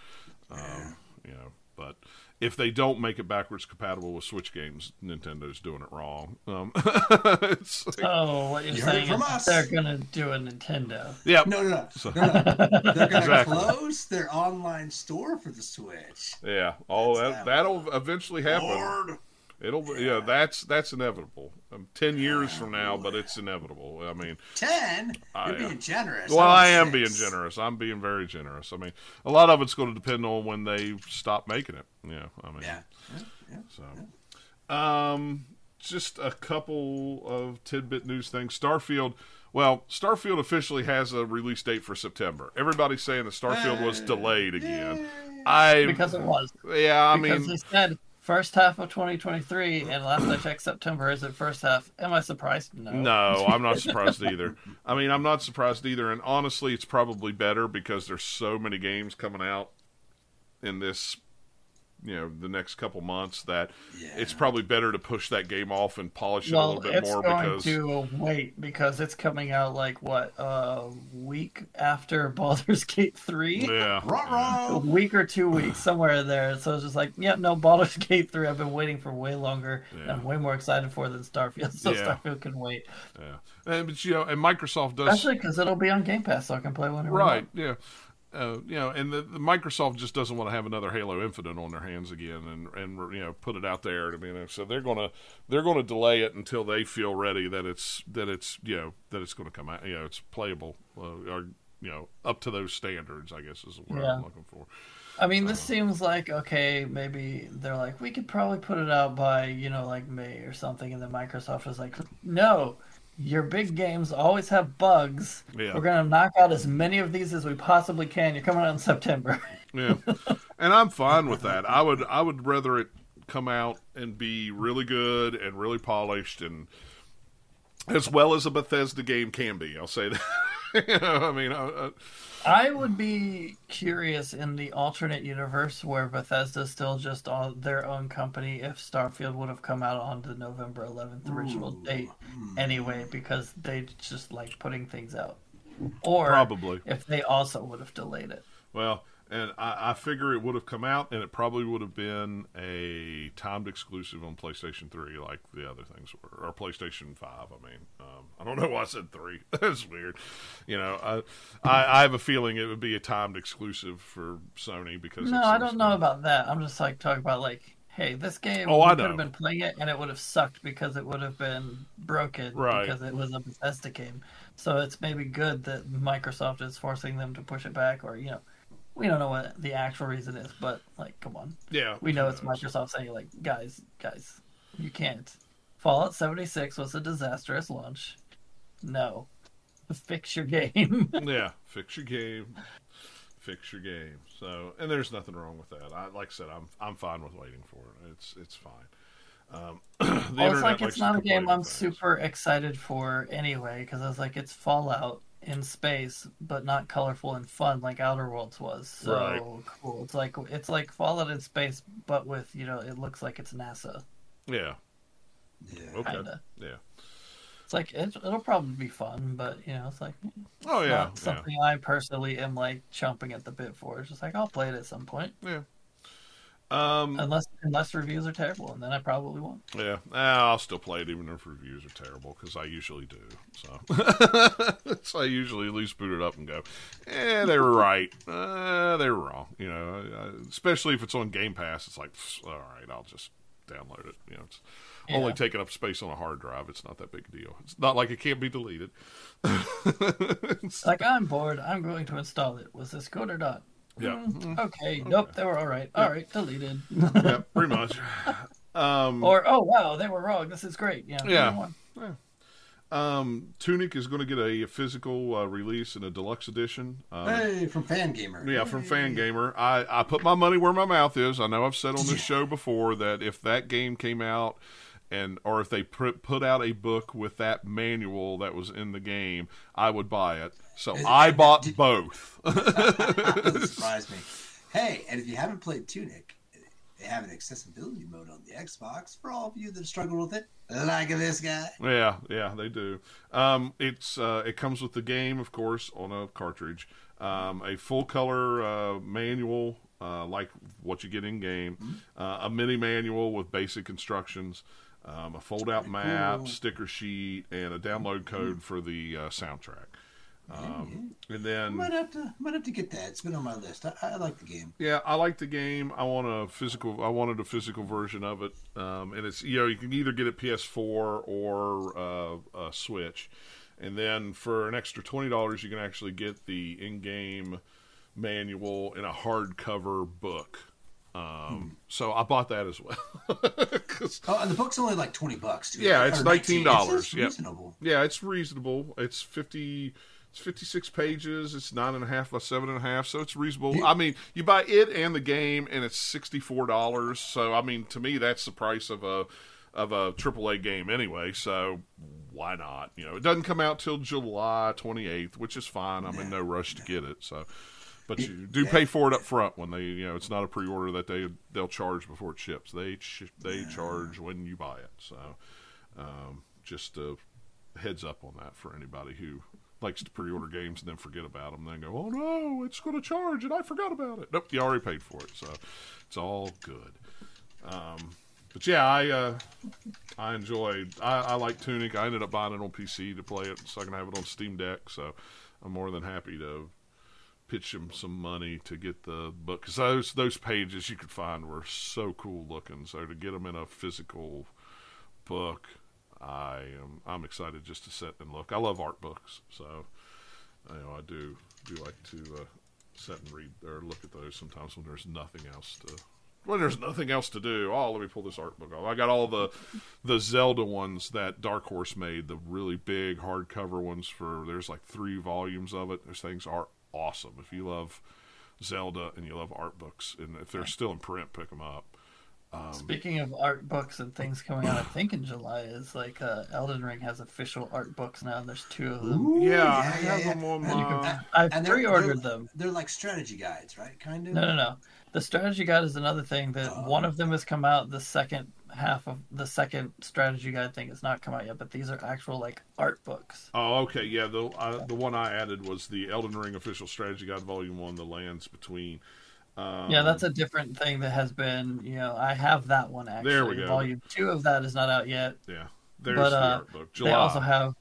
Um, you know, but if they don't make it backwards compatible with Switch games, Nintendo's doing it wrong. Um, <laughs> it's like- Oh, what you're You heard saying from is us. they're gonna do a Nintendo. yeah, No, no, no, So- no, no. They're gonna <laughs> Exactly. close their online store for the Switch. yeah. Oh, That's that, that'll eventually happen. Lord. It'll yeah, that's that's inevitable. Um, Ten years from now, but it's inevitable. I mean, Ten? You're being generous. well, want I am six. being generous. I'm being very generous. I mean, a lot of it's going to depend on when they stop making it. Yeah, I mean, Yeah. yeah, yeah. So, um, just a couple of tidbit news things. Starfield. Well, Starfield officially has a release date for September. Everybody's saying that Starfield was delayed again. I Because it was. yeah, I because mean, they said first half of 2023, and last I checked, September is the first half. Am I surprised? No. No, I'm not <laughs> surprised either. I mean, I'm not surprised either. And honestly, it's probably better because there's so many games coming out in this, you know, the next couple months that Yeah. it's probably better to push that game off and polish it a little bit it's more going because to wait because it's coming out like what a week after <laughs> Baldur's Gate 3. yeah, Ruh-roh. A week or two weeks, <sighs> somewhere there. So it's just like, yeah, no, Baldur's Gate 3, I've been waiting for way longer. and Yeah. I'm way more excited for than Starfield. So Yeah. Starfield can wait. yeah. And, but you know, and Microsoft does Especially because it'll be on Game Pass, so I can play whenever I right, want. yeah. Uh, you know, and the, the Microsoft just doesn't want to have another Halo Infinite on their hands again, and and you know put it out there. I mean, so they're gonna they're gonna delay it until they feel ready that it's that it's you know that it's going to come out. You know, it's playable uh, or you know up to those standards. I guess is word Yeah. I'm looking for. I mean, this seems like okay. Maybe they're like, we could probably put it out by you know like May or something, and then Microsoft is like, no, your big games always have bugs. Yeah. We're gonna knock out as many of these as we possibly can. You're coming out in September. <laughs> Yeah, and I'm fine with that. I would I would rather it come out and be really good and really polished and as well as a Bethesda game can be. I'll say that. <laughs> you know, I mean, uh, I would be curious in the alternate universe where Bethesda's still just on their own company if Starfield would have come out on the November 11th original Ooh. date anyway because they just like putting things out. Or probably. if they also would have delayed it. Well, and I, I figure it would have come out, and it probably would have been a timed exclusive on PlayStation Three, like the other things were, or PlayStation Five. I mean, um, I don't know why I said three. <laughs> That's weird. You know, I, I I have a feeling it would be a timed exclusive for Sony because No, I don't know about that. I'm just like talking about like, hey, this game Oh, I could know. have been playing it and it would have sucked because it would have been broken Right. because it was a Bethesda game. So it's maybe good that Microsoft is forcing them to push it back, or you know, we don't know what the actual reason is, but like, come on, Yeah, we know it's? Microsoft saying like, guys, guys, you can't. Fallout 76 was a disastrous launch. No. fix your game. <laughs> yeah, fix your game, fix your game. So, and there's nothing wrong with that. I like I said, I'm I'm fine with waiting for it. It's it's fine. Um, <clears throat> the well, it's like it's not a game I'm things. super excited for anyway, because I was like, it's Fallout in space, but not colorful and fun like Outer Worlds was. So Right. cool. It's like it's like Fallout in space, but with you know, it looks like it's NASA. Yeah. Yeah. Okay. Kinda. Yeah. It's like it, it'll probably be fun, but you know, it's like hmm, Oh yeah. not Yeah. something I personally am like chomping at the bit for. It's just like I'll play it at some point, Yeah. Um. unless unless reviews are terrible, and then I probably won't. Yeah, Ah, I'll still play it even if reviews are terrible because I usually do. So, <laughs> so I usually at least boot it up and go, "Eh, they were right. Uh, they were wrong." You know, uh, especially if it's on Game Pass, it's like, all right, I'll just download it. You know, it's only Yeah. taking up space on a hard drive. It's not that big a deal. It's not like it can't be deleted. <laughs> Like I'm bored. I'm going to install it. Was this good or not? Yeah, Mm, okay. Nope. They were all right. All right. Deleted. <laughs> yeah, pretty much. Um, or oh wow, they were wrong. This is great. Yeah. Yeah. either one. um, Tunic is going to get a physical uh, release in a deluxe edition. Um, Hey, from Fangamer. Yeah, from Fangamer. I, I put my money where my mouth is. I know I've said on this Yeah. show before that if that game came out and or if they put put out a book with that manual that was in the game, I would buy it. So it- I bought did- <laughs> both. <laughs> Doesn't surprise me. Hey, and if you haven't played Tunic, they have an accessibility mode on the Xbox for all of you that struggle with it, like this guy. yeah, yeah, they do. Um, it's uh, it comes with the game, of course, on a cartridge. Um, a full color uh, manual, uh, like what you get in game. Uh, a mini manual with basic instructions. Um, a fold out map, cool. sticker sheet, and a download code for the uh, soundtrack. Um, and I then might have to, might have to get that. It's been on my list. I, I like the game. Yeah, I like the game. I want a physical. I wanted a physical version of it, um, and it's you know you can either get it PS4 or uh, a Switch, and then for an extra twenty dollars you can actually get the in-game manual in a hardcover book. Um, So I bought that as well. <laughs> Oh, and the book's only like twenty bucks. Too. Yeah, it's Or $19, It's reasonable. yeah, it's reasonable. It's fifty. It's fifty-six pages. It's nine and a half by seven and a half, so it's reasonable. I mean, you buy it and the game, and it's sixty-four dollars. So, I mean, to me, that's the price of a of a AAA game anyway. So, why not? You know, it doesn't come out till July twenty-eighth, which is fine. I'm in no rush to get it. So, but you do pay for it up front when they, you know, it's not a pre-order that they they'll charge before it ships. They they charge when you buy it. So, um, just a heads up on that for anybody who likes to pre-order games and then forget about them. Then go, oh no, it's going to charge, and I forgot about it. Nope, you already paid for it, so it's all good. Um, but yeah, I uh, I enjoyed. I, I like Tunic. I ended up buying it on PC to play it, so I can have it on Steam Deck. So I'm more than happy to pitch him some money to get the book because those those pages you could find were so cool looking. So to get them in a physical book, I am I'm excited just to sit and look. I love art books, so you know I do do like to uh, sit and read or look at those sometimes when there's nothing else to when there's nothing else to do. Oh, let me pull this art book off. I got all the the Zelda ones that Dark Horse made, the really big hardcover ones for there's like three volumes of it. Those things are awesome. If you love Zelda and you love art books, and if they're still in print, pick them up. Um, Speaking of art books and things coming out, I think in July is like uh, Elden Ring has official art books now. There's two of them. Ooh, Yeah, I have them on And my- I and they're- pre-ordered they're- them. They're like strategy guides, right? Kind of. No, no, no. The strategy guide is another thing that Oh. one of them has come out. The second half of the second strategy guide thing has not come out yet, but these are actual like art books. Oh, okay, yeah. The uh, the one I added was the Elden Ring official strategy guide, volume one, the lands between. Um, yeah, that's a different thing that has been. You know, I have that one actually. There we go. Volume two of that is not out yet. yeah. There's but, the uh, art book. July. They also have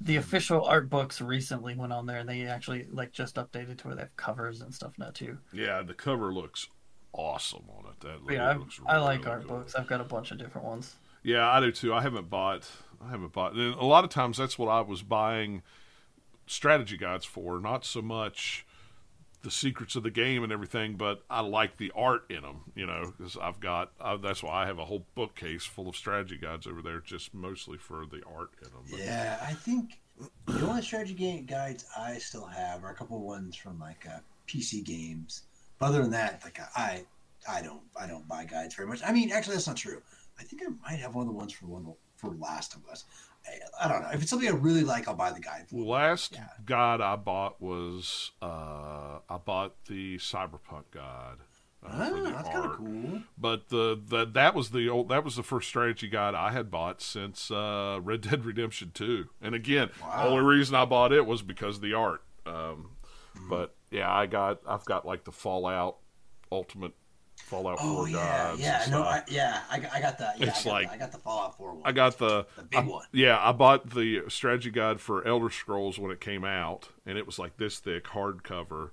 the official art books recently went on there, and they actually like just updated to where they have covers and stuff now too. yeah, the cover looks awesome on it. That yeah, looks I, I like really art good. books. I've got a bunch of different ones. Yeah, I do too. I haven't bought. I haven't bought. And a lot of times, that's what I was buying strategy guides for. Not so much the secrets of the game and everything, but I like the art in them, you know, because I've got I, that's why I have a whole bookcase full of strategy guides over there, just mostly for the art in them. But, Yeah, I think the only strategy game guides I still have are a couple ones from like uh, PC games. But other than that, like I, I don't, I don't buy guides very much. I mean, actually, that's not true. I think I might have one of the ones for one for Last of Us. I, don't know. If it's something I really like, I'll buy the guide. The last Yeah. guide I bought was uh, I bought the Cyberpunk god. uh, the that's kind of cool. But the, the that was the old that was the first strategy guide I had bought since uh, Red Dead Redemption Two. And again, Wow. only reason I bought it was because of the art. Um, Hmm. But yeah, I got I've got like the Fallout Ultimate Fallout Oh Four yeah, guides. yeah, and no. I, yeah. I, got- I got that. Yeah, It's I got like- the, I got the Fallout Four one. I got the the big I- one. Yeah, I bought the strategy guide for Elder Scrolls when it came out, and it was like this thick hardcover,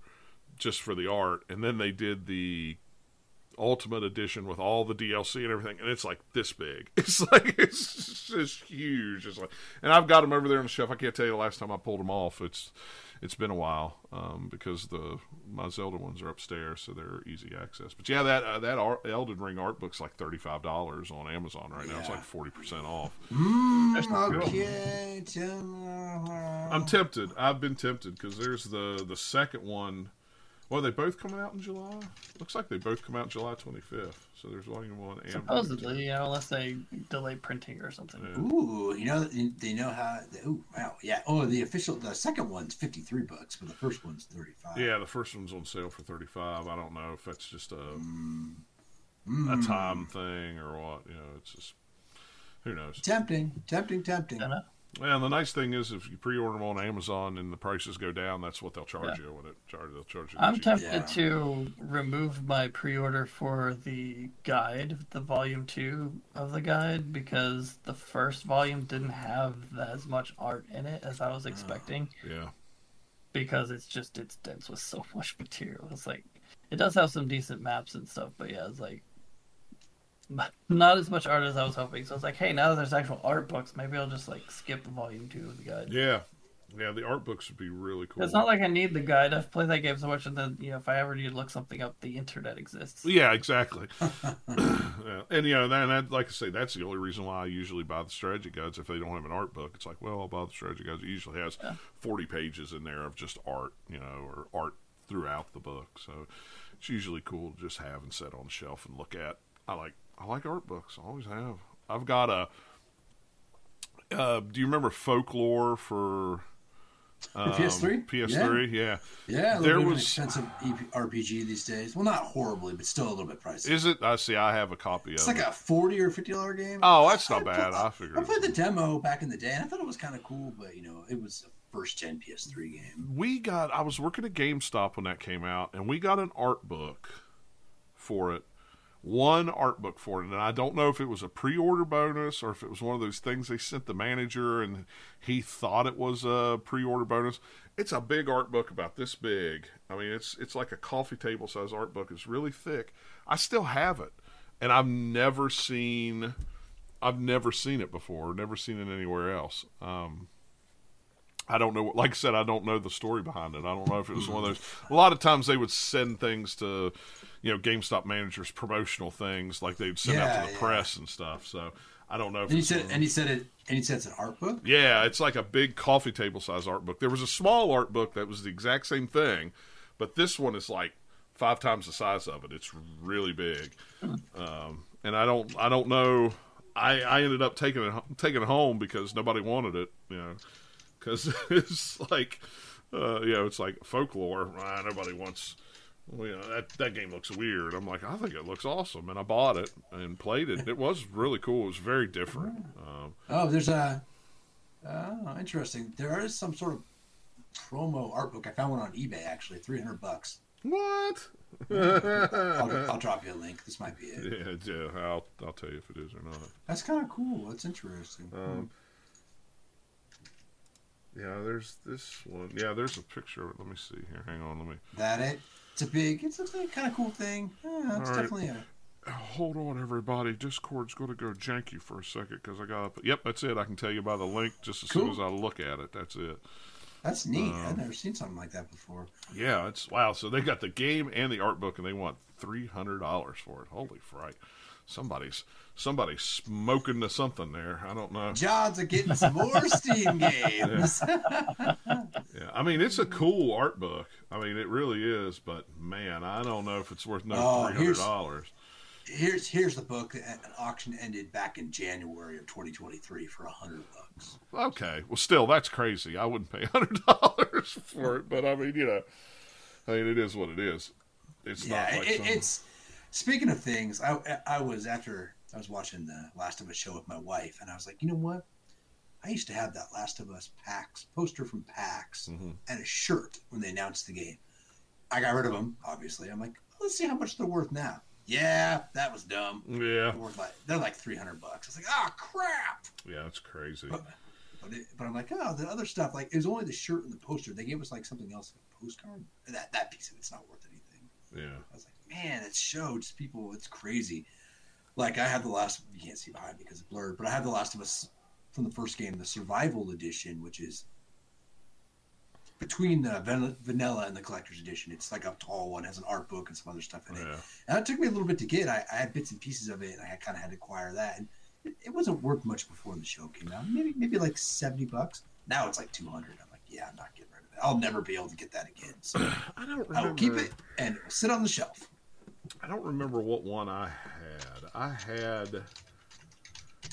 just for the art. And then they did the Ultimate Edition with all the DLC and everything, and it's like this big. <laughs> It's like it's just huge. It's like, and I've got them over there on the shelf. I can't tell you the last time I pulled them off. It's it's been a while um, because the my Zelda ones are upstairs, so they're easy access. But yeah, that uh, that art, Elden Ring art book's like thirty five dollars on Amazon right now. It's like forty percent off. Mm, okay. I'm tempted. I've been tempted because there's the the second one. Well, they both coming out in July. Looks like they both come out July 25th. So there's volume one and volume two. Supposedly, you know, unless they delay printing or something. Yeah. Ooh, you know they know how. Ooh, wow, yeah. Oh, the official, the second one's fifty three bucks, but the first one's thirty five. Yeah, the first one's on sale for 35. I don't know if that's just a Mm. a Mm. time thing or what. You know, it's just who knows. Tempting, tempting, tempting. I know. And the nice thing is, if you pre-order them on Amazon and the prices go down, that's what they'll charge you when it charge. They'll charge you. I'm tempted Yeah. to remove my pre-order for the guide, the volume two of the guide, because the first volume didn't have as much art in it as I was ah. expecting. Yeah, Because it's just it's dense with so <laughs> much material. It's like it does have some decent maps and stuff, but yeah, it's like <laughs> not as much art as I was hoping. So it's like, hey, now that there's actual art books, maybe I'll just like skip volume two of the guide. yeah, yeah. The art books would be really cool. It's not like I need the guide. I've played that game so much, and then you know, if I ever need to look something up, the internet exists. Yeah, exactly. <laughs> <clears throat> yeah. And you know, that, like I say, that's the only reason why I usually buy the strategy guides. If they don't have an art book, it's like, well, I'll buy the strategy guides. It usually has Yeah. forty pages in there of just art, you know, or art throughout the book. So it's usually cool to just have and set on the shelf and look at. I like I like art books. I always have. I've got a. Uh, do you remember folklore for um, PS3? PS3, yeah. Yeah, a There little bit an was- expensive RPG these days. Well, not horribly, but still a little bit pricey. Is it? I see. I have a copy it's of It's like it. a forty or fifty dollar game. Oh, that's not I bad. I figured. I played the demo back in the day, and I thought it was kind of cool, but you know, it was a first gen PS3 game. we got i was working at gamestop when that came out and we got an art book for it one art book for it and i don't know if it was a pre-order bonus or if it was one of those things they sent the manager and he thought it was a pre-order bonus it's a big art book about this big i mean it's it's like a coffee table size art book it's really thick i still have it and i've never seen i've never seen it before never seen it anywhere else um I don't know. Like I said, I don't know the story behind it. I don't know if it was one of those. A lot of times they would send things to, you know, GameStop managers promotional things like they'd send out to the yeah. press and stuff. So I don't know. If And he said, one and he said it, and he said it's an art book. yeah, it's like a big coffee table size art book. There was a small art book that was the exact same thing, but this one is like five times the size of it. It's really big, um, and I don't I don't know. I, I ended up taking it taking it home because nobody wanted it, you know, because <laughs> it's like, uh, you know, it's like folklore. Ah, nobody wants. Well, you know, that that game looks weird. I'm like, I think it looks awesome, and I bought it and played it. It was really cool. It was very different. Um, Oh, there's a. Oh, interesting. There is some sort of promo art book. I found one on eBay actually, three hundred bucks. what? <laughs> I'll, I'll drop you a link. This might be it. Yeah, yeah. I'll I'll tell you if it is or not. That's kind of cool. That's interesting. Um, yeah, there's this one. Yeah, there's a picture. of it. Let me see here. Hang on. Let me that it? It's a big. It's a kind of cool thing. Yeah, it's All right. definitely a. hold on, everybody. Discord's going to go janky for a second because I got. Yep, that's it. I can tell you by the link just as soon as I look at it. That's it. That's neat. Um, I've never seen something like that before. Yeah, it's wow. So they got the game and the art book, and they want three hundred dollars for it. Holy fright! Somebody's somebody's smoking to something there. I don't know. John's are getting some more <laughs> Steam games. <laughs> Yeah, I mean it's a cool art book. I mean it really is, but man, I don't know if it's worth no oh, three hundred dollars. here's here's the book. An auction ended back in January of 2023 for a hundred bucks. Okay, well, still that's crazy. I wouldn't pay hundred dollars <laughs> for it, but I mean, you know, I mean it is what it is. It's Yeah, not like it, some- it's. Speaking of things, I I was after I was watching the Last of Us show with my wife, and I was like, you know what? I used to have that Last of Us PAX poster from PAX Mhm. and a shirt when they announced the game. I got rid of them, obviously. I'm like, let's see how much they're worth now. Yeah, that was dumb. yeah, They're like they're like 300 bucks. I was like, ah, crap. yeah, that's crazy. But, but, it, but I'm like, oh, the other stuff, like it was only the shirt and the poster. They gave us like something else, like a postcard. That that piece of it's not worth anything. Yeah, I was like, man, it showed just people. It's crazy. Like I have the last. You can't see behind me because it's blurred, but I have the Last of Us from the first game, the Survival Edition, which is between the van- vanilla and the collector's edition. It's like a tall one, has an art book and some other stuff in it. yeah, And it took me a little bit to get. I, I had bits and pieces of it, and I kind of had to acquire that. And it, it wasn't worth much before the show came out. Maybe maybe like seventy bucks. Now it's like two hundred. I'm like, yeah, I'm not getting rid of it. I'll never be able to get that again. So <clears throat> I don't remember. I will keep it, and it will sit on the shelf. I don't remember what one I had. I had.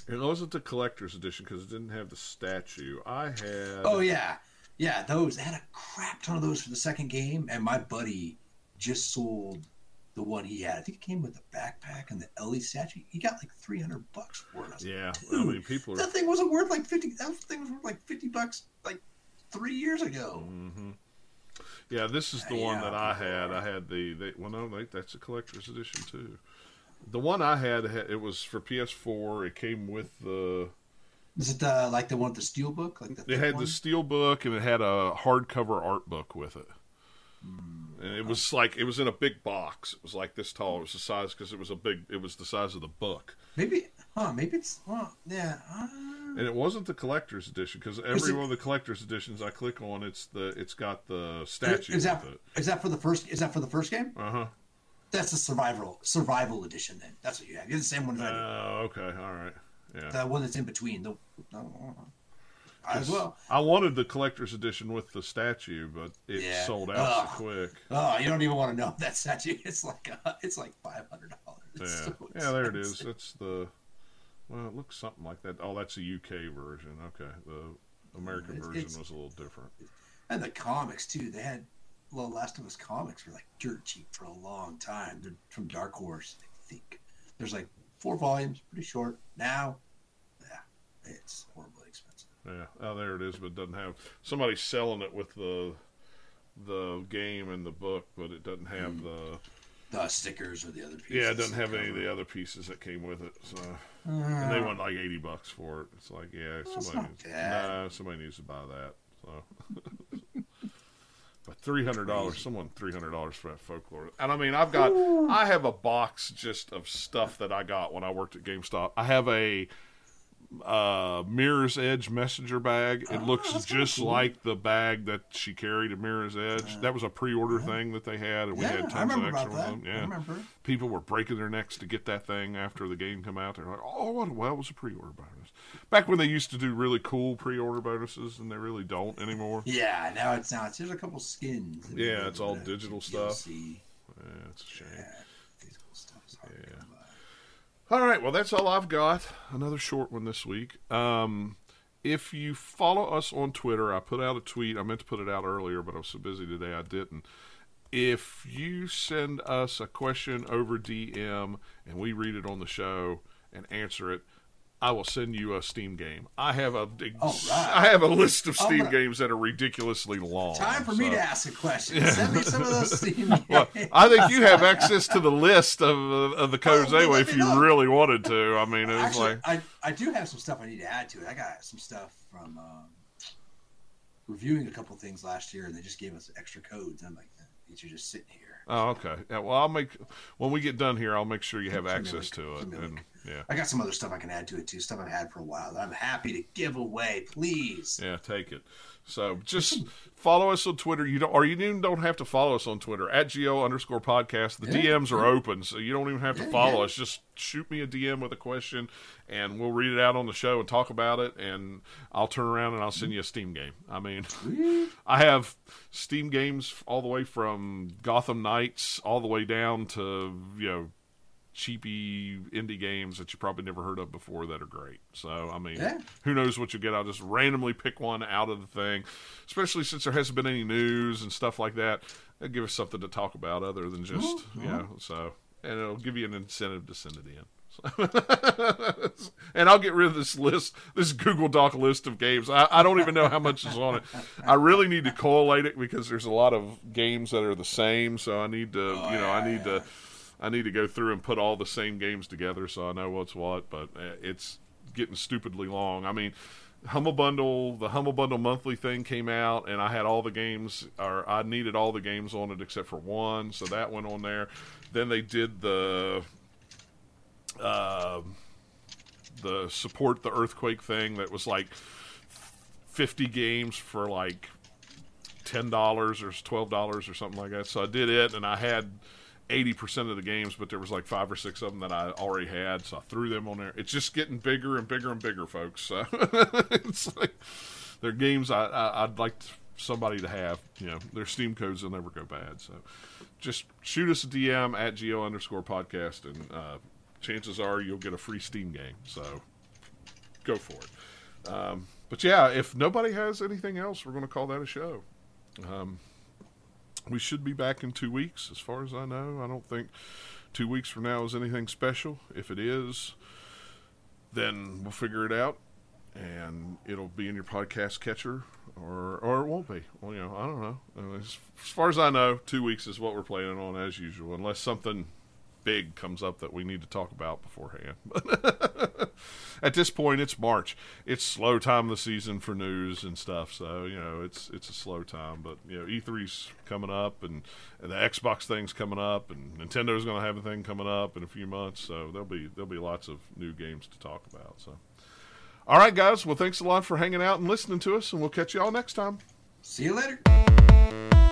It wasn't the collector's edition because it didn't have the statue. I had. Oh yeah, yeah. Those I had a crap ton of those for the second game, and my buddy just sold the one he had. I think it came with the backpack and the Ellie statue. He got like three hundred bucks for it. I was like, Yeah, I mean people are. that thing wasn't worth like fifty. That thing was worth like fifty bucks like three years ago. hmm Yeah, this is the Yeah, one that I had. I had the. They, well, no, wait, that's a collector's edition too. The one I had, it was for PS4. It came with the. Is it uh, like the one with the steel book? Like the It had one? the steel book and it had a hardcover art book with it. Hmm. And it was like it was in a big box. It was like this tall. It was the size because it was a big. It was the size of the book, Maybe, huh? Maybe it's, well, yeah. Uh, and it wasn't the collector's edition because every it- one of the collector's editions I click on, it's the it's got the statue is that with it. is that for the first? Is that for the first game? Uh huh. That's the survival survival edition. Then that's what you have. You're the same one as I do. Oh, okay, all right, yeah. The one that's in between. The, no, as well. I wanted the collector's edition with the statue, but it Yeah. sold out Ugh. so quick. Oh, you don't even want to know that statue. <laughs> It's like a, it's like five hundred dollars. Yeah, <laughs> yeah, there it is. That's the well, it looks something like that. Oh, that's a UK version. Okay, the American It's- version it's- was a little different. And the comics too. They had well, Last of Us comics were like dirt cheap for a long time. They're from Dark Horse, I think. There's like four volumes, pretty short. Now, yeah, it's horribly expensive. Yeah, oh, there it is, but it doesn't have somebody selling it with the the game and the book, but it doesn't have Hmm. the The stickers or the other pieces. yeah, it doesn't have any of the other pieces that came with it. So it. and they Uh, want like eighty bucks for it. It's like yeah, That's somebody needs, nah, somebody needs to buy that. So. <laughs> But three hundred dollars, someone three hundred dollars for that folklore, and I mean, I've got, I have a box just of stuff that I got when I worked at GameStop. I have a uh, Mirror's Edge messenger bag. It Oh, looks just cool. like the bag that she carried at Mirror's Edge. that was a pre-order thing that they had, and we yeah, had tons of remember extra that. them. Yeah, people were breaking their necks to get that thing after the game come out. They're like, "Oh, what? Well, it was a pre-order bonus." Back when they used to do really cool pre-order bonuses, and they really don't anymore. Yeah, now it's not. it's there's a couple skins. Yeah, it's all uh, digital stuff. Yeah, it's a shame. Yeah, physical stuff is hard to Yeah. come by. All right, well, that's all I've got. Another short one this week. Um, if you follow us on Twitter, I put out a tweet. I meant to put it out earlier, but I was so busy today I didn't. If you send us a question over DM and we read it on the show and answer it, I will send you a Steam game. I have a right. I have a list of Steam gonna- games that are ridiculously long. Time for me to ask a question. Send me some of those <laughs> Steam games. Well. I think you have access to the list of of the codes Oh, anyway if you know. really wanted to. I mean, it was Actually, like I, I do have some stuff I need to add to it. I got some stuff from um, reviewing a couple things last year, and they just gave us extra codes. I'm like, these are just sitting here. Oh, okay. Yeah, well, I'll make when we get done here. I'll make sure you have access to it. send me like And Yeah. I got some other stuff I can add to it too. Stuff I've had for a while that I'm happy to give away. Please. Yeah, take it. So just <laughs> follow us on Twitter. You don't, or you even don't have to follow us on Twitter at go underscore podcast. The Yeah. DMs are open, so you don't even have to Yeah, follow yeah. us. Just shoot me a DM with a question, and we'll read it out on the show and talk about it. And I'll turn around and I'll send you a Steam game. I mean, <laughs> I have Steam games all the way from Gotham Knights all the way down to you know cheapy indie games that you probably never heard of before that are great. So I mean, Yeah. who knows what you'll get? I'll just randomly pick one out of the thing, especially since there hasn't been any news and stuff like that. It'll give us something to talk about other than just Mhm, you know. So and it'll give you an incentive to send it in. <laughs> and I'll get rid of this list, this Google Doc list of games. I, I don't even know how much is on it. I really need to collate it because there's a lot of games that are the same. So I need to, you know, I need to, I need to go through and put all the same games together so I know what's what. But uh, it's getting stupidly long. I mean, Humble Bundle, the Humble Bundle monthly thing came out, and I had all the games, or I needed all the games on it except for one, so that went on there. Then they did the, uh, the support the earthquake thing that was like fifty games for like ten dollars or twelve dollars or something like that. So I did it, and I had eighty percent of the games, but there was like five or six of them that I already had, so I threw them on there. It's just getting bigger and bigger and bigger, folks. So <laughs> it's like they're games I, I I'd like somebody to have. You know, their Steam codes will never go bad. So just shoot us a DM at go underscore podcast, and uh, chances are you'll get a free Steam game. So go for it. Um, but yeah, if nobody has anything else, we're going to call that a show. Um, we should be back in two weeks, as far as I know. I don't think two weeks from now is anything special. If it is, then we'll figure it out, and it'll be in your podcast catcher, or or it won't be. Well, you know, I don't know. As far as I know, two weeks is what we're planning on as usual, unless something big comes up that we need to talk about beforehand. <laughs> At this point, it's March. It's slow time of the season for news and stuff. So you know, it's it's a slow time. But you know, E3's coming up, and, and the Xbox thing's coming up, and Nintendo's going to have a thing coming up in a few months. So there'll be there'll be lots of new games to talk about. So, all right, guys. Well, thanks a lot for hanging out and listening to us, and we'll catch you all next time. See you later.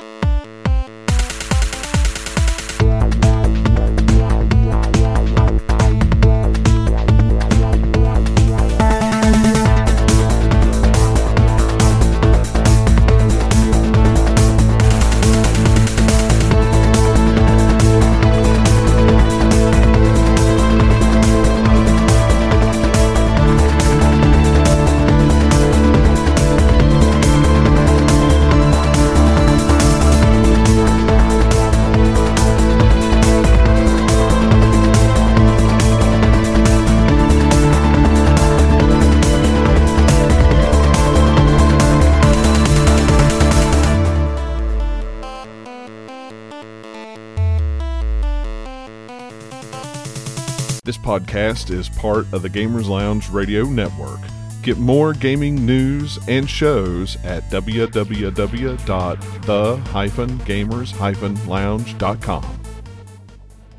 Podcast is part of the Gamers Lounge Radio Network. Get more gaming news and shows at www.the-gamers-lounge.com.